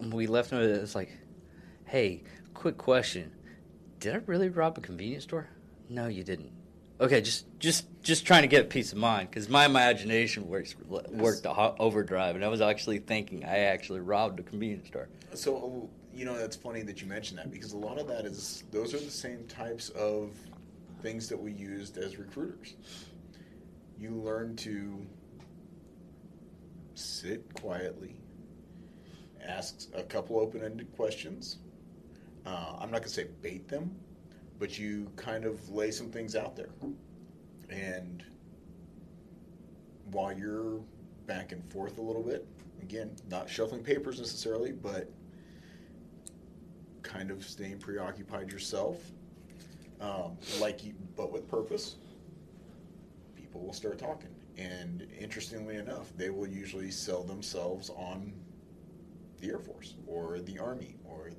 I, we left him. It's like, Hey, quick question. Did I really rob a convenience store? No, you didn't. Okay, just just just trying to get peace of mind because my imagination works worked overdrive, and I was actually thinking I actually robbed a convenience store. So you know that's funny that you mentioned that because a lot of that is those are the same types of things that we used as recruiters. You learn to sit quietly, ask a couple open-ended questions. Uh, I'm not going to say bait them, but you kind of lay some things out there. And while you're back and forth a little bit, again, not shuffling papers necessarily, but kind of staying preoccupied yourself, um, like you, but with purpose, people will start talking. And interestingly enough, they will usually sell themselves on the Air Force or the Army or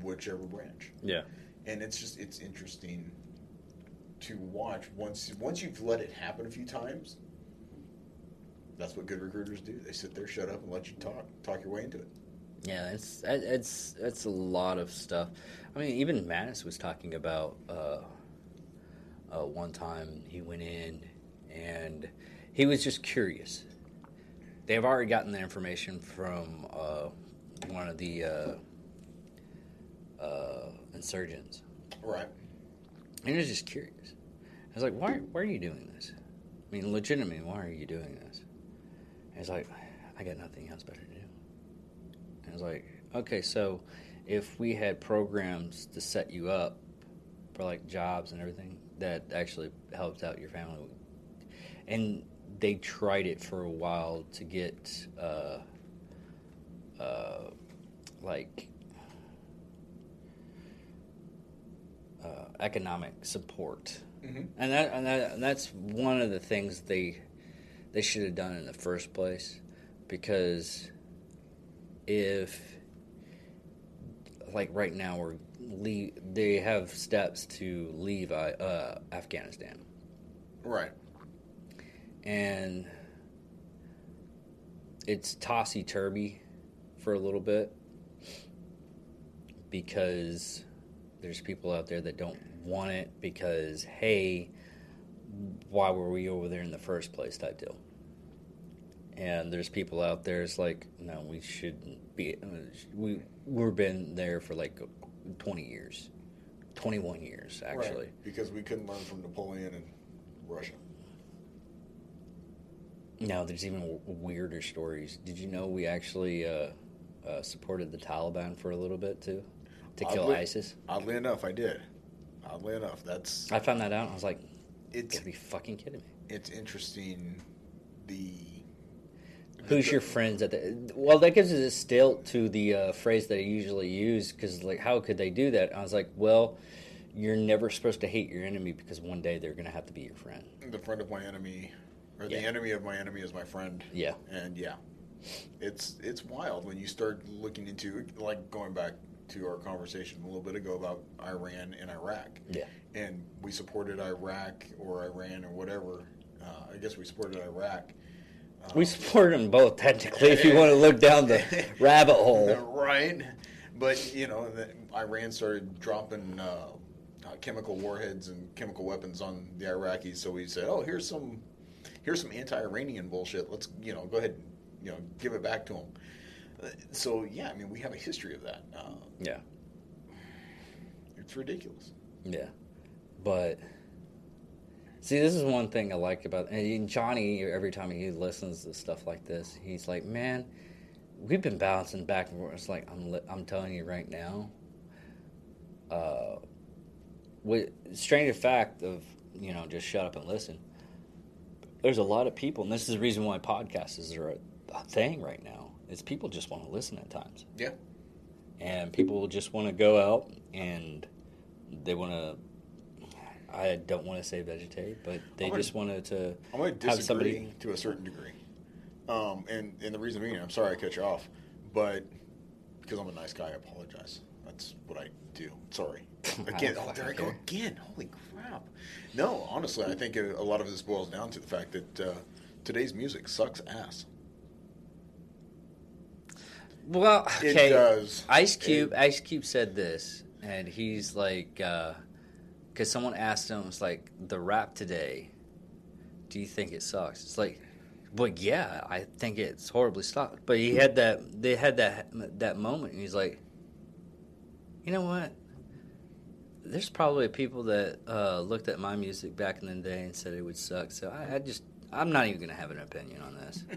whichever branch. Yeah. And it's just it's interesting to watch once once you've let it happen a few times. That's what good recruiters do. They sit there, shut up, and let you talk, talk your way into it. Yeah, it's it's it's a lot of stuff. I mean, even Mattis was talking about uh, uh, one time he went in and he was just curious. They've already gotten the information from uh, one of the uh, insurgents, Right. and I was just curious. I was like, "Why? Why are you doing this? I mean, legitimately, why are you doing this?" And he's like, "I got nothing else better to do." And I was like, "Okay, so if we had programs to set you up for like jobs and everything that actually helps out your family, and they tried it for a while to get uh, uh, like." Uh, economic support Mm-hmm. and that, and that and that's one of the things they they should have done in the first place because if like right now we're leave, they have steps to leave uh, uh, Afghanistan Right. and it's tossy turvy for a little bit because there's people out there that don't want it because hey why were we over there in the first place type deal and there's people out there it's like no we shouldn't be we we've been there for like 20 years 21 years actually Right. Because we couldn't learn from Napoleon and Russia. now there's even weirder stories. Did you know we actually uh, uh, supported the Taliban for a little bit too, to kill Oddly- ISIS? Oddly enough, I did. Oddly enough, that's I found that out. I was like, it's gotta be fucking kidding me." it's interesting. The Who's the- your friends at the? Well, that gives us a stilt to the uh, phrase that I usually use because, like, how could they do that? I was like, well, you're never supposed to hate your enemy because one day they're gonna have to be your friend. the friend of my enemy, or Yeah. the enemy of my enemy is my friend. Yeah, And yeah, it's it's wild when you start looking into like going back to our conversation a little bit ago about Iran and Iraq. yeah, and we supported Iraq or Iran or whatever. Uh, I guess we supported Iraq. Um, we supported them both technically. If you want to look down the rabbit hole, right? But you know, the, Iran started dropping uh, uh, chemical warheads and chemical weapons on the Iraqis. So we said, "Oh, here's some, here's some anti-Iranian bullshit. Let's you know go ahead, and, you know, give it back to them." So yeah, I mean, we have a history of that. Uh, yeah. it's ridiculous. Yeah, but see, this is one thing I like about and Johnny. Every time he listens to stuff like this, he's like, "Man, we've been bouncing back and forth." It's like I'm, li- I'm telling you right now. Uh, with strange fact of you know just shut up and listen. There's a lot of people, and this is the reason why podcasts are a thing right now. Is people just want to listen at times Yeah. and people just want to go out and they want to i don't want to say vegetate but they gonna- just wanted to I'm going to have disagree somebody to a certain degree. Um, and, and the reason being, I'm sorry I cut you off, but because I'm a nice guy, I apologize. That's what I do. Sorry. Again, oh, there I go again. Holy crap. No, honestly, I think a, a lot of this boils down to the fact that uh, today's music sucks ass. Well, It does. Ice Cube. Ice Cube said this, and he's like, because someone asked him, it's like the rap today. Do you think it sucks? It's like, well, yeah, I think it's horribly sucked. But he had that. They had that that moment, and he's like, you know what? There's probably people that uh, looked at my music back in the day and said it would suck. So I, I just, I'm not even gonna have an opinion on this.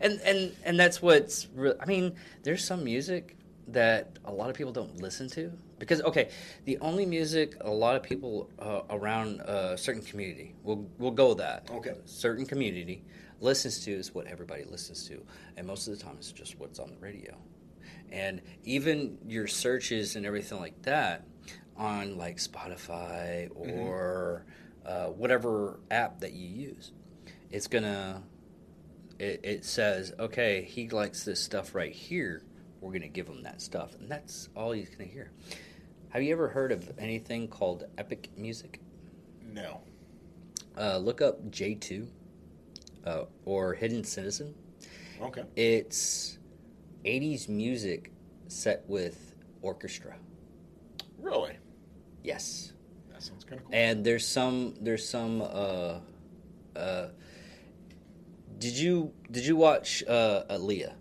and and and that's what's real. I mean, there's some music that a lot of people don't listen to because okay, the only music a lot of people uh, around a certain community, we'll we'll go that. Okay. certain community listens to is what everybody listens to, and most of the time it's just what's on the radio, and even your searches and everything like that on like Spotify or uh, whatever app that you use, it's gonna it, it says, okay, he likes this stuff right here. We're going to give him that stuff. And that's all he's going to hear. Have you ever heard of anything called epic music? No. Uh, look up J2 uh, or Hidden Citizen. Okay. It's 80s music set with orchestra. Really? Yes. That sounds kind of cool. And there's some there's some uh uh did you did you watch uh Alita?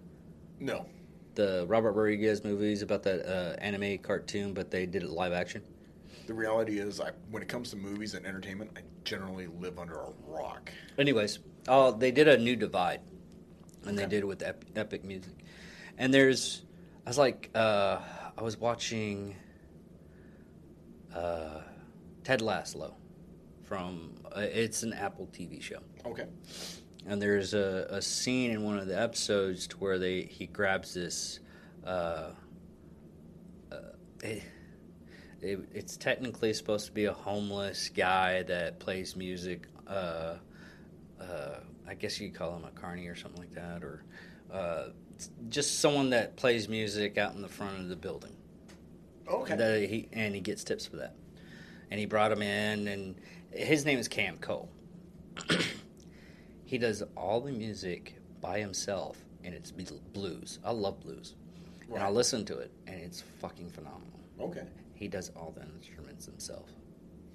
no. the Robert Rodriguez movies about that uh, anime cartoon, but they did it live action. The reality is, I, when it comes to movies and entertainment, I generally live under a rock. Anyways, oh, they did a new divide, and they did it with ep- epic music. And there's, I was like, uh, I was watching uh, Ted Lasso from. Uh, it's an Apple TV show. Okay. And there's a, a scene in one of the episodes to where they he grabs this uh, uh, it, it, it's technically supposed to be a homeless guy that plays music uh, uh, I guess you call him a carny or something like that or uh, just someone that plays music out in the front of the building Okay. that he and he gets tips for that. And he brought him in, and his name is Cam Cole. He does all the music by himself, and it's blues. I love blues, and I listen to it, and it's fucking phenomenal. okay. He does all the instruments himself.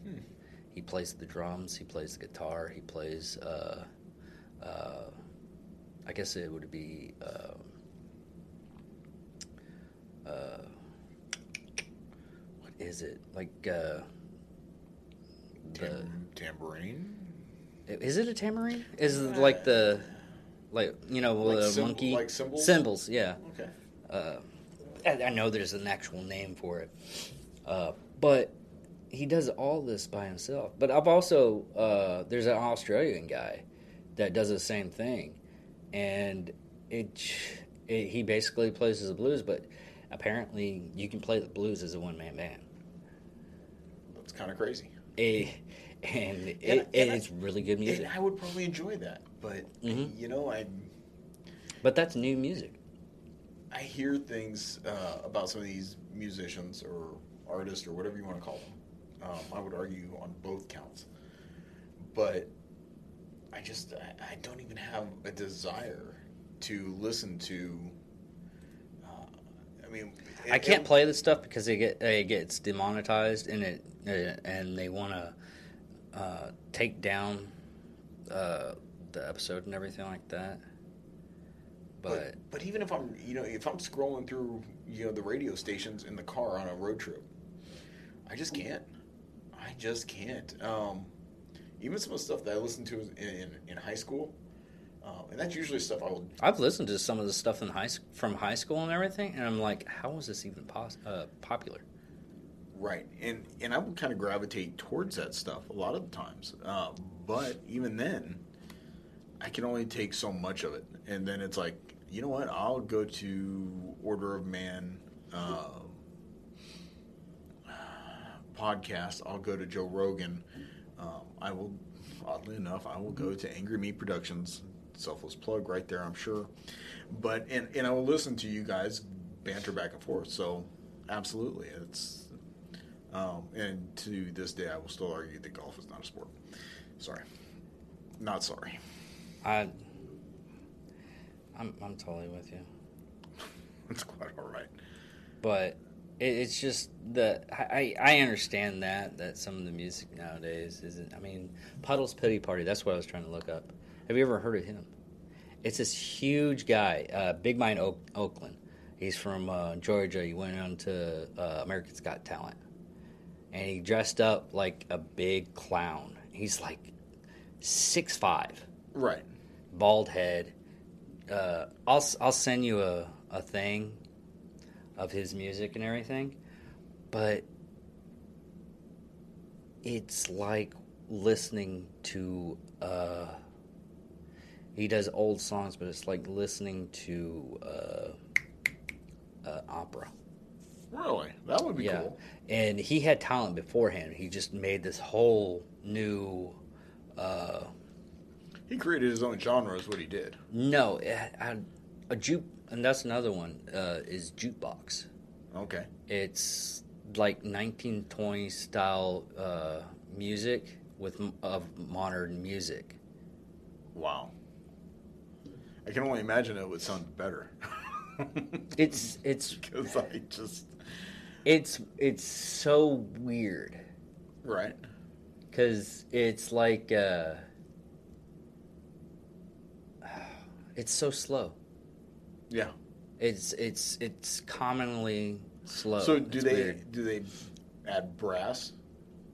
Hmm. He plays the drums. He plays the guitar. He plays. Uh, uh, I guess it would be. Uh, uh, what is it like? Uh, the Tam- tambourine. Is it a tambourine? Is it like the like you know Like the monkey like cymbals? Cymbals, yeah. Okay. Uh, I, I know there's an actual name for it, uh, but he does all this by himself. But I've also uh, there's an Australian guy that does the same thing, and it, it he basically plays the blues, but apparently you can play the blues as a one man band. That's kind of crazy. Eh, and it, And- and I- it's really good music. And I would probably enjoy that, but Mhm. you know, I But that's new music. I hear things uh, about some of these musicians or artists or whatever you want to call them. Um, I would argue on both counts, but I just I, I don't even have a desire to listen to. Uh, I mean, I can't it- play this stuff because it get it gets demonetized and it and they want to uh, take down uh, the episode and everything like that. But, But but even if I'm you know if I'm scrolling through you know the radio stations in the car on a road trip, I just can't. I just can't. Um, even some of the stuff that I listened to in in, in high school, uh, and that's usually stuff I will. I've listened to some of the stuff in high from high school and everything, and I'm like, how was this even pos- uh, popular? Right, and and I would kind of gravitate towards that stuff a lot of the times. Uh, but even then, I can only take so much of it, and then it's like, you know what? I'll go to Order of Man um, podcast. I'll go to Joe Rogan. Um, I will, oddly enough, I will go to Angry Meat Productions. Selfless plug right there, I'm sure. But and and I will listen to you guys banter back and forth. So absolutely, it's um, and to this day, I will still argue that golf is not a sport. Sorry, not sorry. I, I'm I'm totally with you. It's quite all right. but it, it's just the I, I understand that that some of the music nowadays isn't. I mean, Puddle's Pity Party. That's what I was trying to look up. Have you ever heard of him? It's this huge guy, uh, Big Mine Oak, Oakland. He's from uh, Georgia. He went on to uh, America's Got Talent, and he dressed up like a big clown. He's like six five Right. bald head. Uh, I'll I'll send you a, a thing of his music and everything, but it's like listening to. Uh, he does old songs, but it's like listening to uh, uh, opera. Really? That would be yeah, cool. and he had talent beforehand. He just made this whole new. Uh, He created his own genre, is what he did. No, a, a, a juke, and that's another one. Uh, is jukebox. Okay. It's like 1920s style uh, music with of modern music. Wow. I can only imagine it would sound better. It's it's because I just it's it's so weird right. because it's like uh, it's so slow. Yeah. It's it's it's commonly slow. So do It's they weird. do they add brass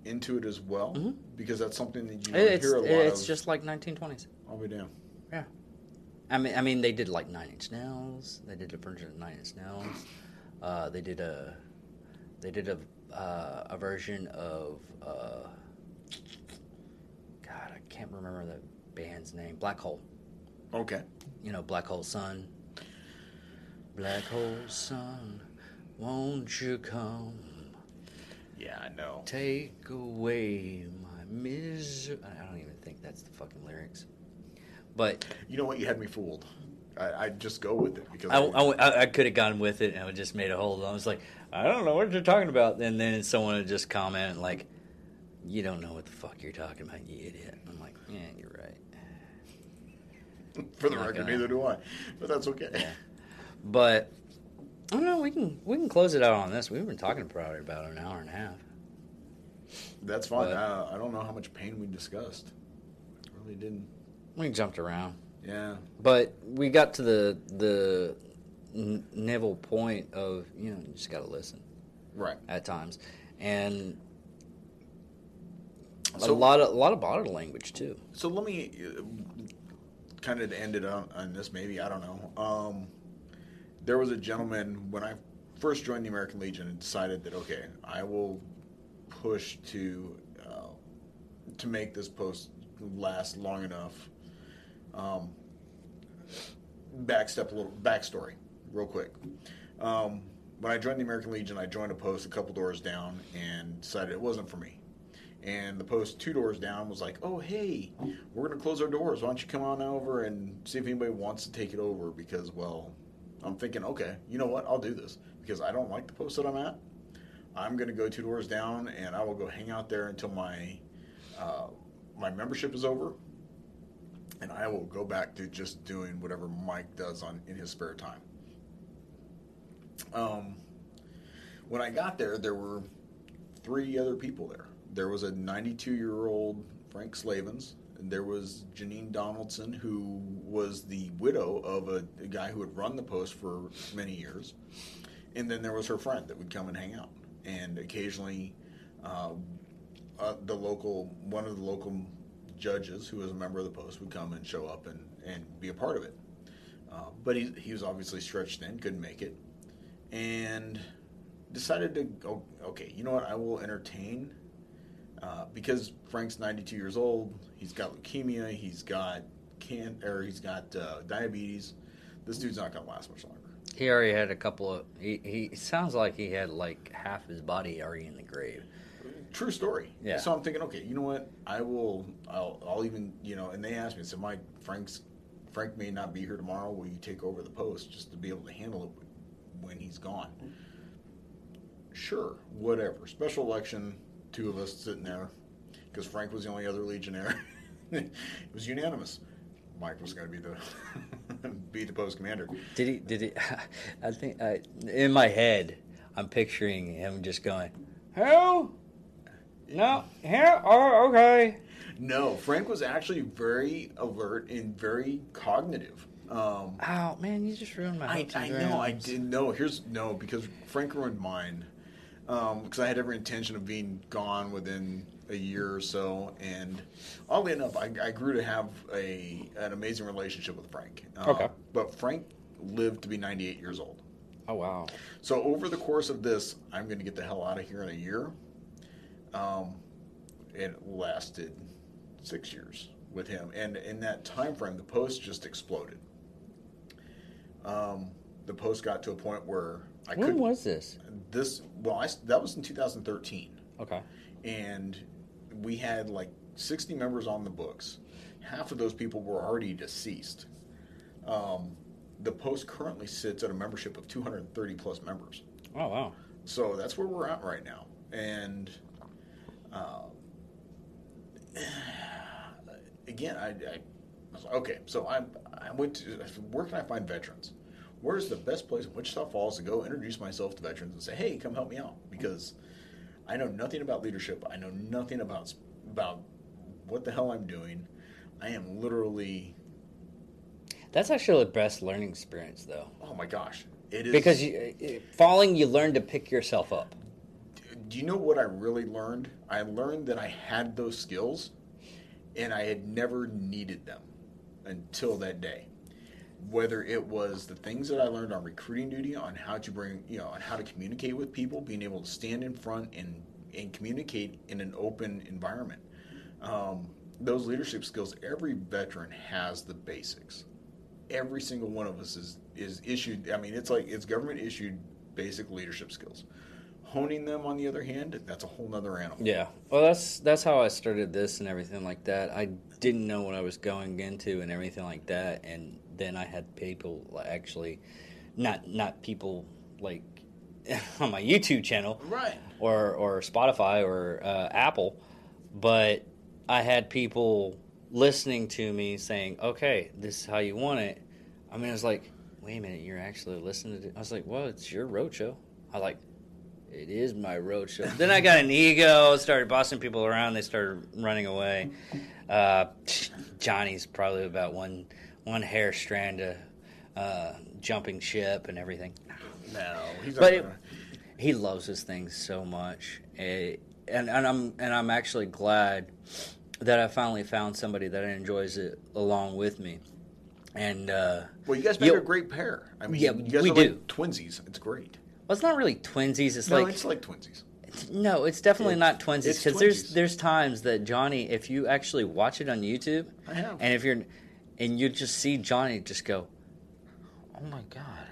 into it as well? Mhm. Because that's something that you It's hear a lot it's of. just like 1920s. I'll be damned. Yeah. I mean, I mean, they did like Nine Inch Nails. They did a version of Nine Inch Nails. Uh, they did a, they did a uh, a version of, uh, God, I can't remember the band's name. Black Hole. Okay. You know, Black Hole Sun. Black Hole Sun, won't you come Yeah, I know. take away my misery? I don't even think that's the fucking lyrics. But You know what? You had me fooled. I, I just go with it because I, I, I could have gone with it and I just made a whole. I was like, I don't know what you're talking about. And then someone would just comment like, "You don't know what the fuck you're talking about, you idiot." I'm like, "Yeah, you're right." for the not record, gonna- neither do I. But that's okay. Yeah. But I don't know. We can we can close it out on this. We've been talking probably about an hour and a half. That's fine. But- uh, I don't know how much pain we discussed. Really didn't. We jumped around, Yeah. but we got to the the Neville point of you know you just got to listen. Right. at times, and a lot of a lot of body language too. So let me uh, kind of end it on, on this. Maybe I don't know. Um, there was a gentleman when I first joined the American Legion and decided that okay, I will push to uh, to make this post last long enough. Um, backstep a little backstory, real quick. Um, when I joined the American Legion, I joined a post a couple doors down and decided it wasn't for me. And the post two doors down was like, "Oh, hey, we're to close our doors. Why don't you come on over and see if anybody wants to take it over?" Because, well, I'm thinking, okay, you know what? I'll do this because I don't like the post that I'm at. I'm to go two doors down, and I will go hang out there until my uh, my membership is over, and I will go back to just doing whatever Mike does on in his spare time. Um, when I got there, there were three other people there. There was a 92 year old Frank Slavens, there was Janine Donaldson, who was the widow of a, a guy who had run the post for many years, and then there was her friend that would come and hang out, and occasionally. Uh, uh, the local one of the local judges who was a member of the post would come and show up and, and be a part of it. Uh, but he, he was obviously stretched thin, couldn't make it, and decided to go. Okay, you know what? I will entertain uh, because Frank's 92 years old. He's got leukemia. He's got can or he's got uh, diabetes. This dude's not gonna last much longer. He already had a couple of. He, he sounds like he had like half his body already in the grave. True story. Yeah. So I'm thinking, okay, you know what? I will. I'll. I'll even. You know. And they asked me, said, Mike, Frank's. Frank may not be here tomorrow. Will you take over the post just to be able to handle it when he's gone? Sure. Whatever. Special election. Two of us sitting there because Frank was the only other Legionnaire. it was unanimous. Mike was going to be the be the post commander. Did he? Did he? I think I, in my head, I'm picturing him just going, "Who? No, here. Oh, okay." No, Frank was actually very alert and very cognitive. Um, Oh man, you just ruined my. I, I know I didn't know. Here's no because Frank ruined mine because I had every intention of being gone within a year or so, and oddly enough, I, I grew to have a an amazing relationship with Frank. Uh, Okay. but Frank lived to be 98 years old. Oh wow. So over the course of this, I'm going to get the hell out of here in a year. Um, it lasted six years with him, and in that time frame, the post just exploded. Um, the post got to a point where I When couldn't. was this? this? Well, I, that was in 2013, Okay. and we had like 60 members on the books. Half of those people were already deceased. Um, the post currently sits at a membership of 230 plus members. Oh wow. So that's where we're at right now. And uh, again, I, I, was like, okay, so I, I went to, where can I find veterans? Where's the best place in Wichita Falls to go introduce myself to veterans and say, hey, come help me out? Because I know nothing about leadership. I know nothing about about what the hell I'm doing. I am literally, That's actually the best learning experience, though, oh my gosh, it is because you, falling, you learn to pick yourself up. Do you know what I really learned? I learned that I had those skills and I had never needed them until that day. Whether it was the things that I learned on recruiting duty, on how to bring, you know, on how to communicate with people, being able to stand in front and, and communicate in an open environment. Um, those leadership skills, every veteran has the basics. Every single one of us is, is issued, I mean, it's like, it's government issued basic leadership skills. Honing them, on the other hand, that's a whole nother animal. Yeah. Well, that's that's how I started this and everything like that. I didn't know what I was going into and everything like that, and then I had people like, actually, not not people like on my YouTube channel, Right. or or Spotify or uh, Apple, but I had people listening to me saying, "Okay, this is how you want it." I mean, I was like, "Wait a minute, you're actually listening to?" I was like, "Well, it's your roadshow." I was like, "It is my roadshow." then I got an ego, started bossing people around. They started running away. Uh, Johnny's probably about one one hair strand of uh, jumping ship and everything. No, he's But it, he loves his things so much, Eh, and and I'm and I'm actually glad that I finally found somebody that enjoys it along with me. And uh, well, you guys make you- a great pair. I mean, Yeah, you guys we are do. like twinsies. It's great. Well, it's not really twinsies. It's like. no, like it's like twinsies. no, it's definitely It- not twinsies because there's there's times that Johnny, if you actually watch it on YouTube, I have. and if you're and you just see Johnny just go, "Oh my god,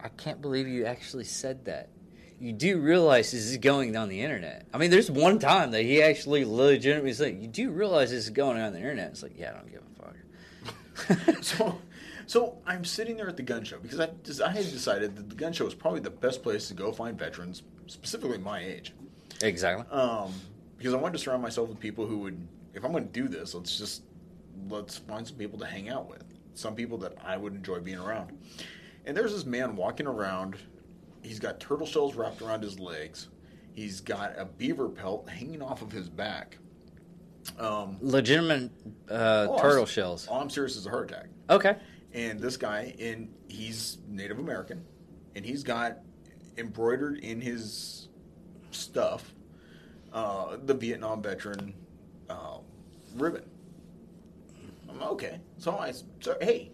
I can't believe you actually said that." You do realize this is going on the internet. I mean, there's one time that he actually legitimately said, "You do realize this is going on the internet?" It's like, yeah, I don't give a fuck. so, so I'm sitting there at the gun show because I, just, I had decided that the gun show is probably the best place to go find veterans, specifically my age. exactly. Um, because I wanted to surround myself with people who would, if I'm going to do this, let's just let's find some people to hang out with, some people that I would enjoy being around. And there's this man walking around. He's got turtle shells wrapped around his legs. He's got a beaver pelt hanging off of his back. Um, Legitimate uh, oh, turtle I'm- shells. All I'm serious is a heart attack. Okay. And this guy, and he's Native American, and he's got embroidered in his stuff uh, the Vietnam veteran um, ribbon. I'm okay. So I said, hey,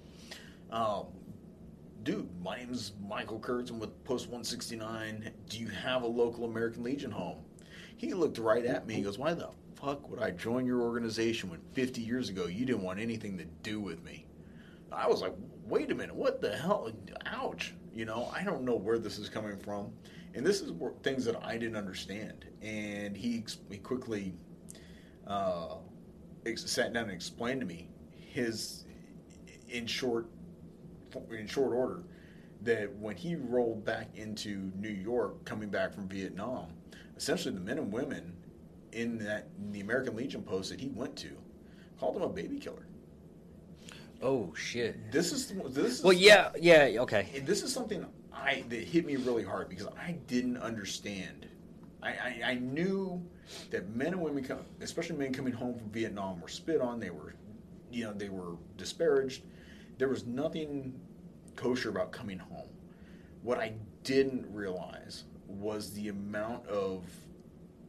um, dude, my name's Michael Kurtz. I'm with Post 169. Do you have a local American Legion home? He looked right at me. He goes, why the fuck would I join your organization when 50 years ago you didn't want anything to do with me? I was like, wait a minute, what the hell? Ouch. You know, I don't know where this is coming from. And this is where, things that I didn't understand. And he, he quickly uh, sat down and explained to me his, in short, in short order, that when he rolled back into New York, coming back from Vietnam, essentially the men and women in that in the American Legion post that he went to called him a baby killer. Oh shit. This is this is Well, yeah, yeah, okay. This is something I that hit me really hard because I didn't understand. I, I, I knew that men and women, come, especially men coming home from Vietnam, were spit on. They were, you know, they were disparaged. There was nothing kosher about coming home. What I didn't realize was the amount of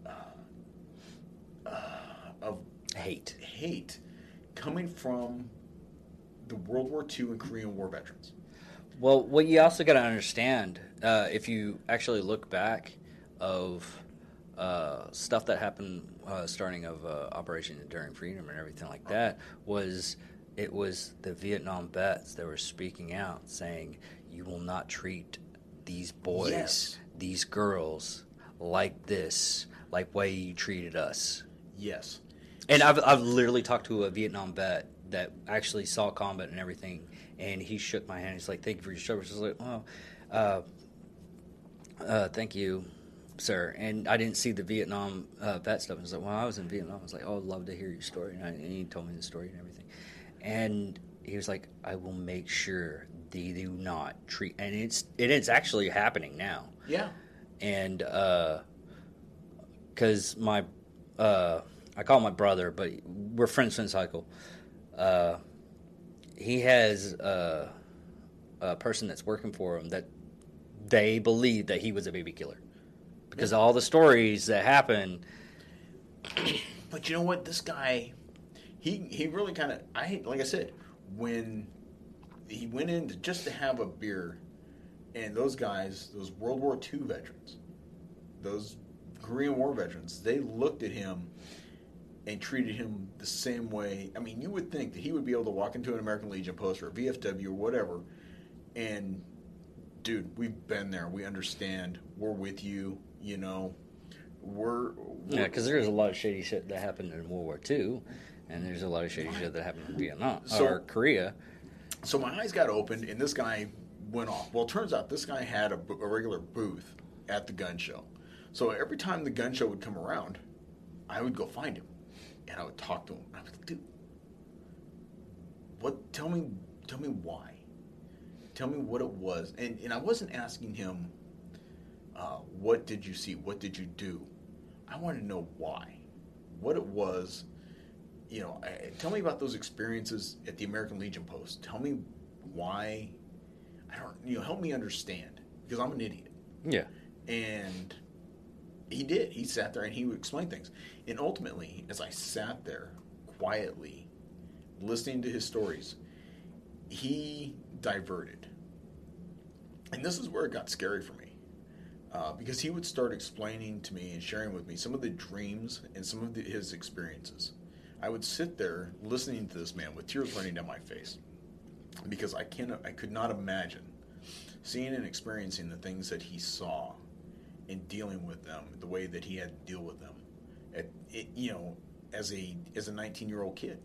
uh, uh, of Hate. hate coming from the World War II and Korean War veterans. Well, what you also got to understand, uh, if you actually look back of uh, stuff that happened uh, starting of uh, Operation Enduring Freedom and everything like that, was it was the Vietnam vets that were speaking out saying, "You will not treat these boys, Yes. these girls, like this, like way you treated us." Yes. And I've, I've literally talked to a Vietnam vet that actually saw combat and everything, and he shook my hand. He's like, "Thank you for your service." I was like, "Oh, uh, uh, thank you, sir." And I didn't see the Vietnam uh, vet stuff. I was like, "Well, I was in Vietnam." I was like, "Oh, I'd love to hear your story," and, I, and he told me the story and everything. And he was like, "I will make sure they do not treat." And it's it is actually happening now Yeah. and because my uh, I call my brother, but we're friends since high school. Uh, he has uh, a person that's working for him that they believe that he was a baby killer because all the stories that happen. But you know what? This guy, he he really kind of I like I said when he went in to, just to have a beer, and those guys, those World War II veterans, those Korean War veterans, they looked at him and treated him the same way. I mean, you would think that he would be able to walk into an American Legion post or a VFW or whatever, and dude, we've been there. We understand. We're with you. You know, we're, we're Yeah, because there's a lot of shady shit that happened in World War II, and there's a lot of shady shit that happened in Vietnam So- or Korea. So my eyes got opened, and this guy went off. Well, it turns out this guy had a, a regular booth at the gun show. So every time the gun show would come around, I would go find him, and I would talk to him. I was like, dude, what? Tell me, tell me why. Tell me what it was. And and I wasn't asking him, uh, what did you see? What did you do? I wanted to know why, what it was you know, I- tell me about those experiences at the American Legion post. Tell me why. I don't, you know, help me understand because I'm an idiot. Yeah. And he did. He sat there and he would explain things. And ultimately, as I sat there quietly, listening to his stories, he diverted. And this is where it got scary for me. Uh, because he would start explaining to me and sharing with me some of the dreams and some of the, his experiences. I would sit there listening to this man with tears running down my face because I cannot, I could not imagine seeing and experiencing the things that he saw and dealing with them the way that he had to deal with them. At, it, you know, as a as a 19 year old kid,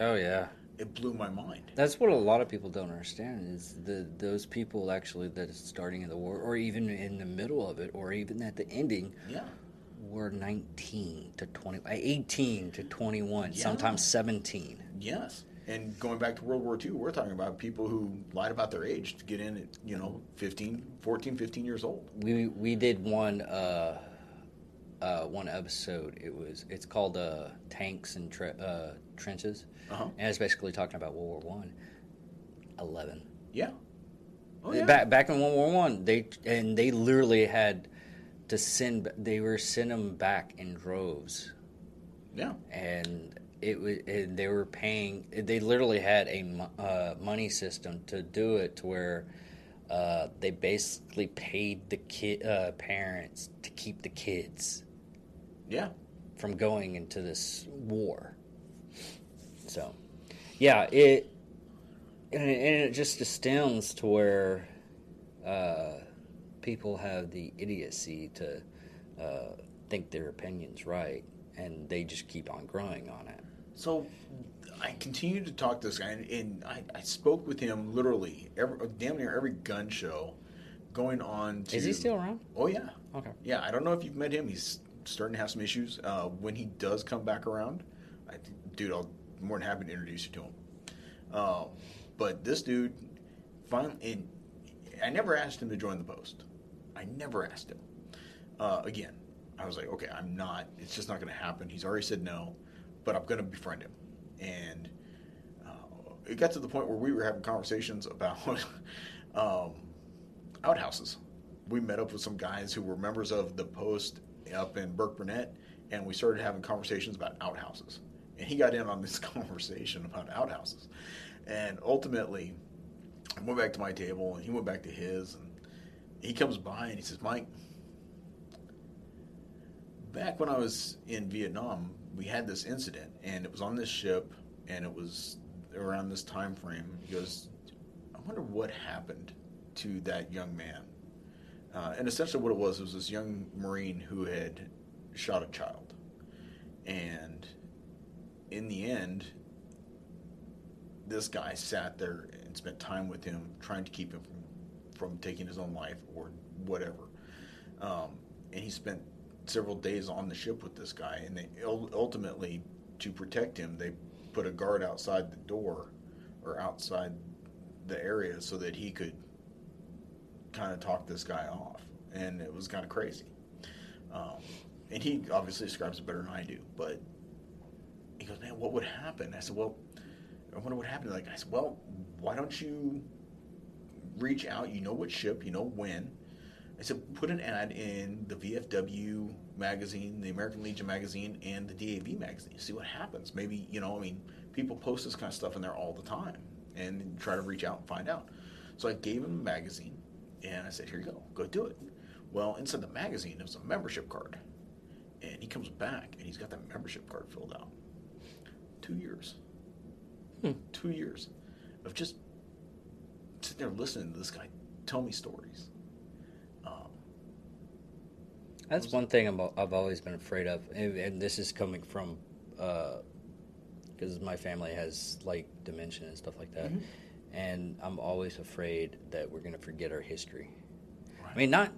Oh yeah. it blew my mind. That's what a lot of people don't understand is the those people actually that is starting in the war, or even in the middle of it, or even at the ending, Yeah, were 19 to 20, 18 to 21, Yeah. sometimes 17. yes. And going back to World War II, we're talking about people who lied about their age to get in at, you know, 15, 14, 15 years old. We we did one uh, uh, one episode. It was it's called uh, Tanks and tre- uh, Trenches, Uh-huh. and it's basically talking about World War One. Eleven. Yeah. Oh, yeah. Back back in World War One, they and they literally had to send. They were send them back in droves, Yeah. and it was and they were paying. They literally had a uh, money system to do it, to where uh, they basically paid the kid uh, parents to keep the kids Yeah. from going into this war. So, yeah, it and it, and it just astounds to where uh, people have the idiocy to uh, think their opinion's right, and they just keep on growing on it. So I continued to talk to this guy, and, and I, I spoke with him literally every, damn near every gun show going on to. Is he still around? Oh, yeah. Okay. Yeah, I don't know if you've met him. He's starting to have some issues. Uh, when he does come back around, I, dude, I'll more than happy to introduce you to him. Um, but this dude, finally, and I never asked him to join the post. I never asked him. Uh, again, I was like, okay, I'm not. It's just not going to happen. He's already said no, but I'm going to befriend him. And uh, it got to the point where we were having conversations about um, outhouses. We met up with some guys who were members of the post up in Burkburnett, and we started having conversations about outhouses. And he got in on this conversation about outhouses. And ultimately, I went back to my table, and he went back to his, and he comes by and he says, Mike, back when I was in Vietnam, we had this incident, and it was on this ship, and it was around this time frame. He goes, I wonder what happened to that young man. Uh, and essentially, what it was was this young Marine who had shot a child, and in the end, this guy sat there and spent time with him, trying to keep him from from taking his own life or whatever. Um, and he spent several days on the ship with this guy, and they ultimately, to protect him, they put a guard outside the door or outside the area so that he could kind of talk this guy off, and it was kind of crazy. Um, and he obviously describes it better than I do, but he goes, "Man, what would happen?" I said, "Well, I wonder what happened." Like I said, "Well, why don't you reach out. You know what ship, you know when. I said, put an ad in the VFW magazine, the American Legion magazine, and the DAV magazine. See what happens. Maybe, you know, I mean, people post this kind of stuff in there all the time and try to reach out and find out. So I gave him a magazine and I said, here you go, go do it. Well, inside the magazine, there was a membership card. And he comes back and he's got that membership card filled out. Two years. Hmm. Two years of just sitting there listening to this guy tell me stories. That's one thing i have always been afraid of, and, and this is coming from because uh, my family has like dementia and stuff like that, mm-hmm. and I'm always afraid that we're going to forget our history. Right. I mean, not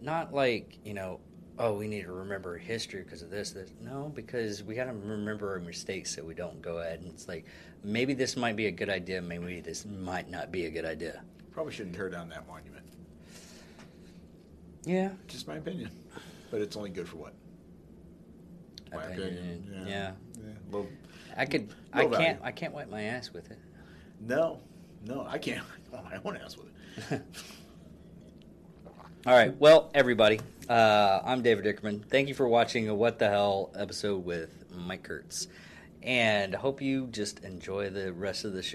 not like you know oh, we need to remember history because of this, this. No, because we got to remember our mistakes so we don't go ahead. And it's like, maybe this might be a good idea. Maybe this might not be a good idea. Probably shouldn't tear down that monument. Yeah. Just my opinion. But it's only good for what? My opinion. opinion. Yeah. yeah. yeah. Low, I could. I can't. I can't wipe my ass with it. No, no, I can't. wipe my own ass with it. All right. Well, everybody, uh, I'm David Dickerman. Thank you for watching a What the Hell episode with Mike Kurtz. And I hope you just enjoy the rest of the show.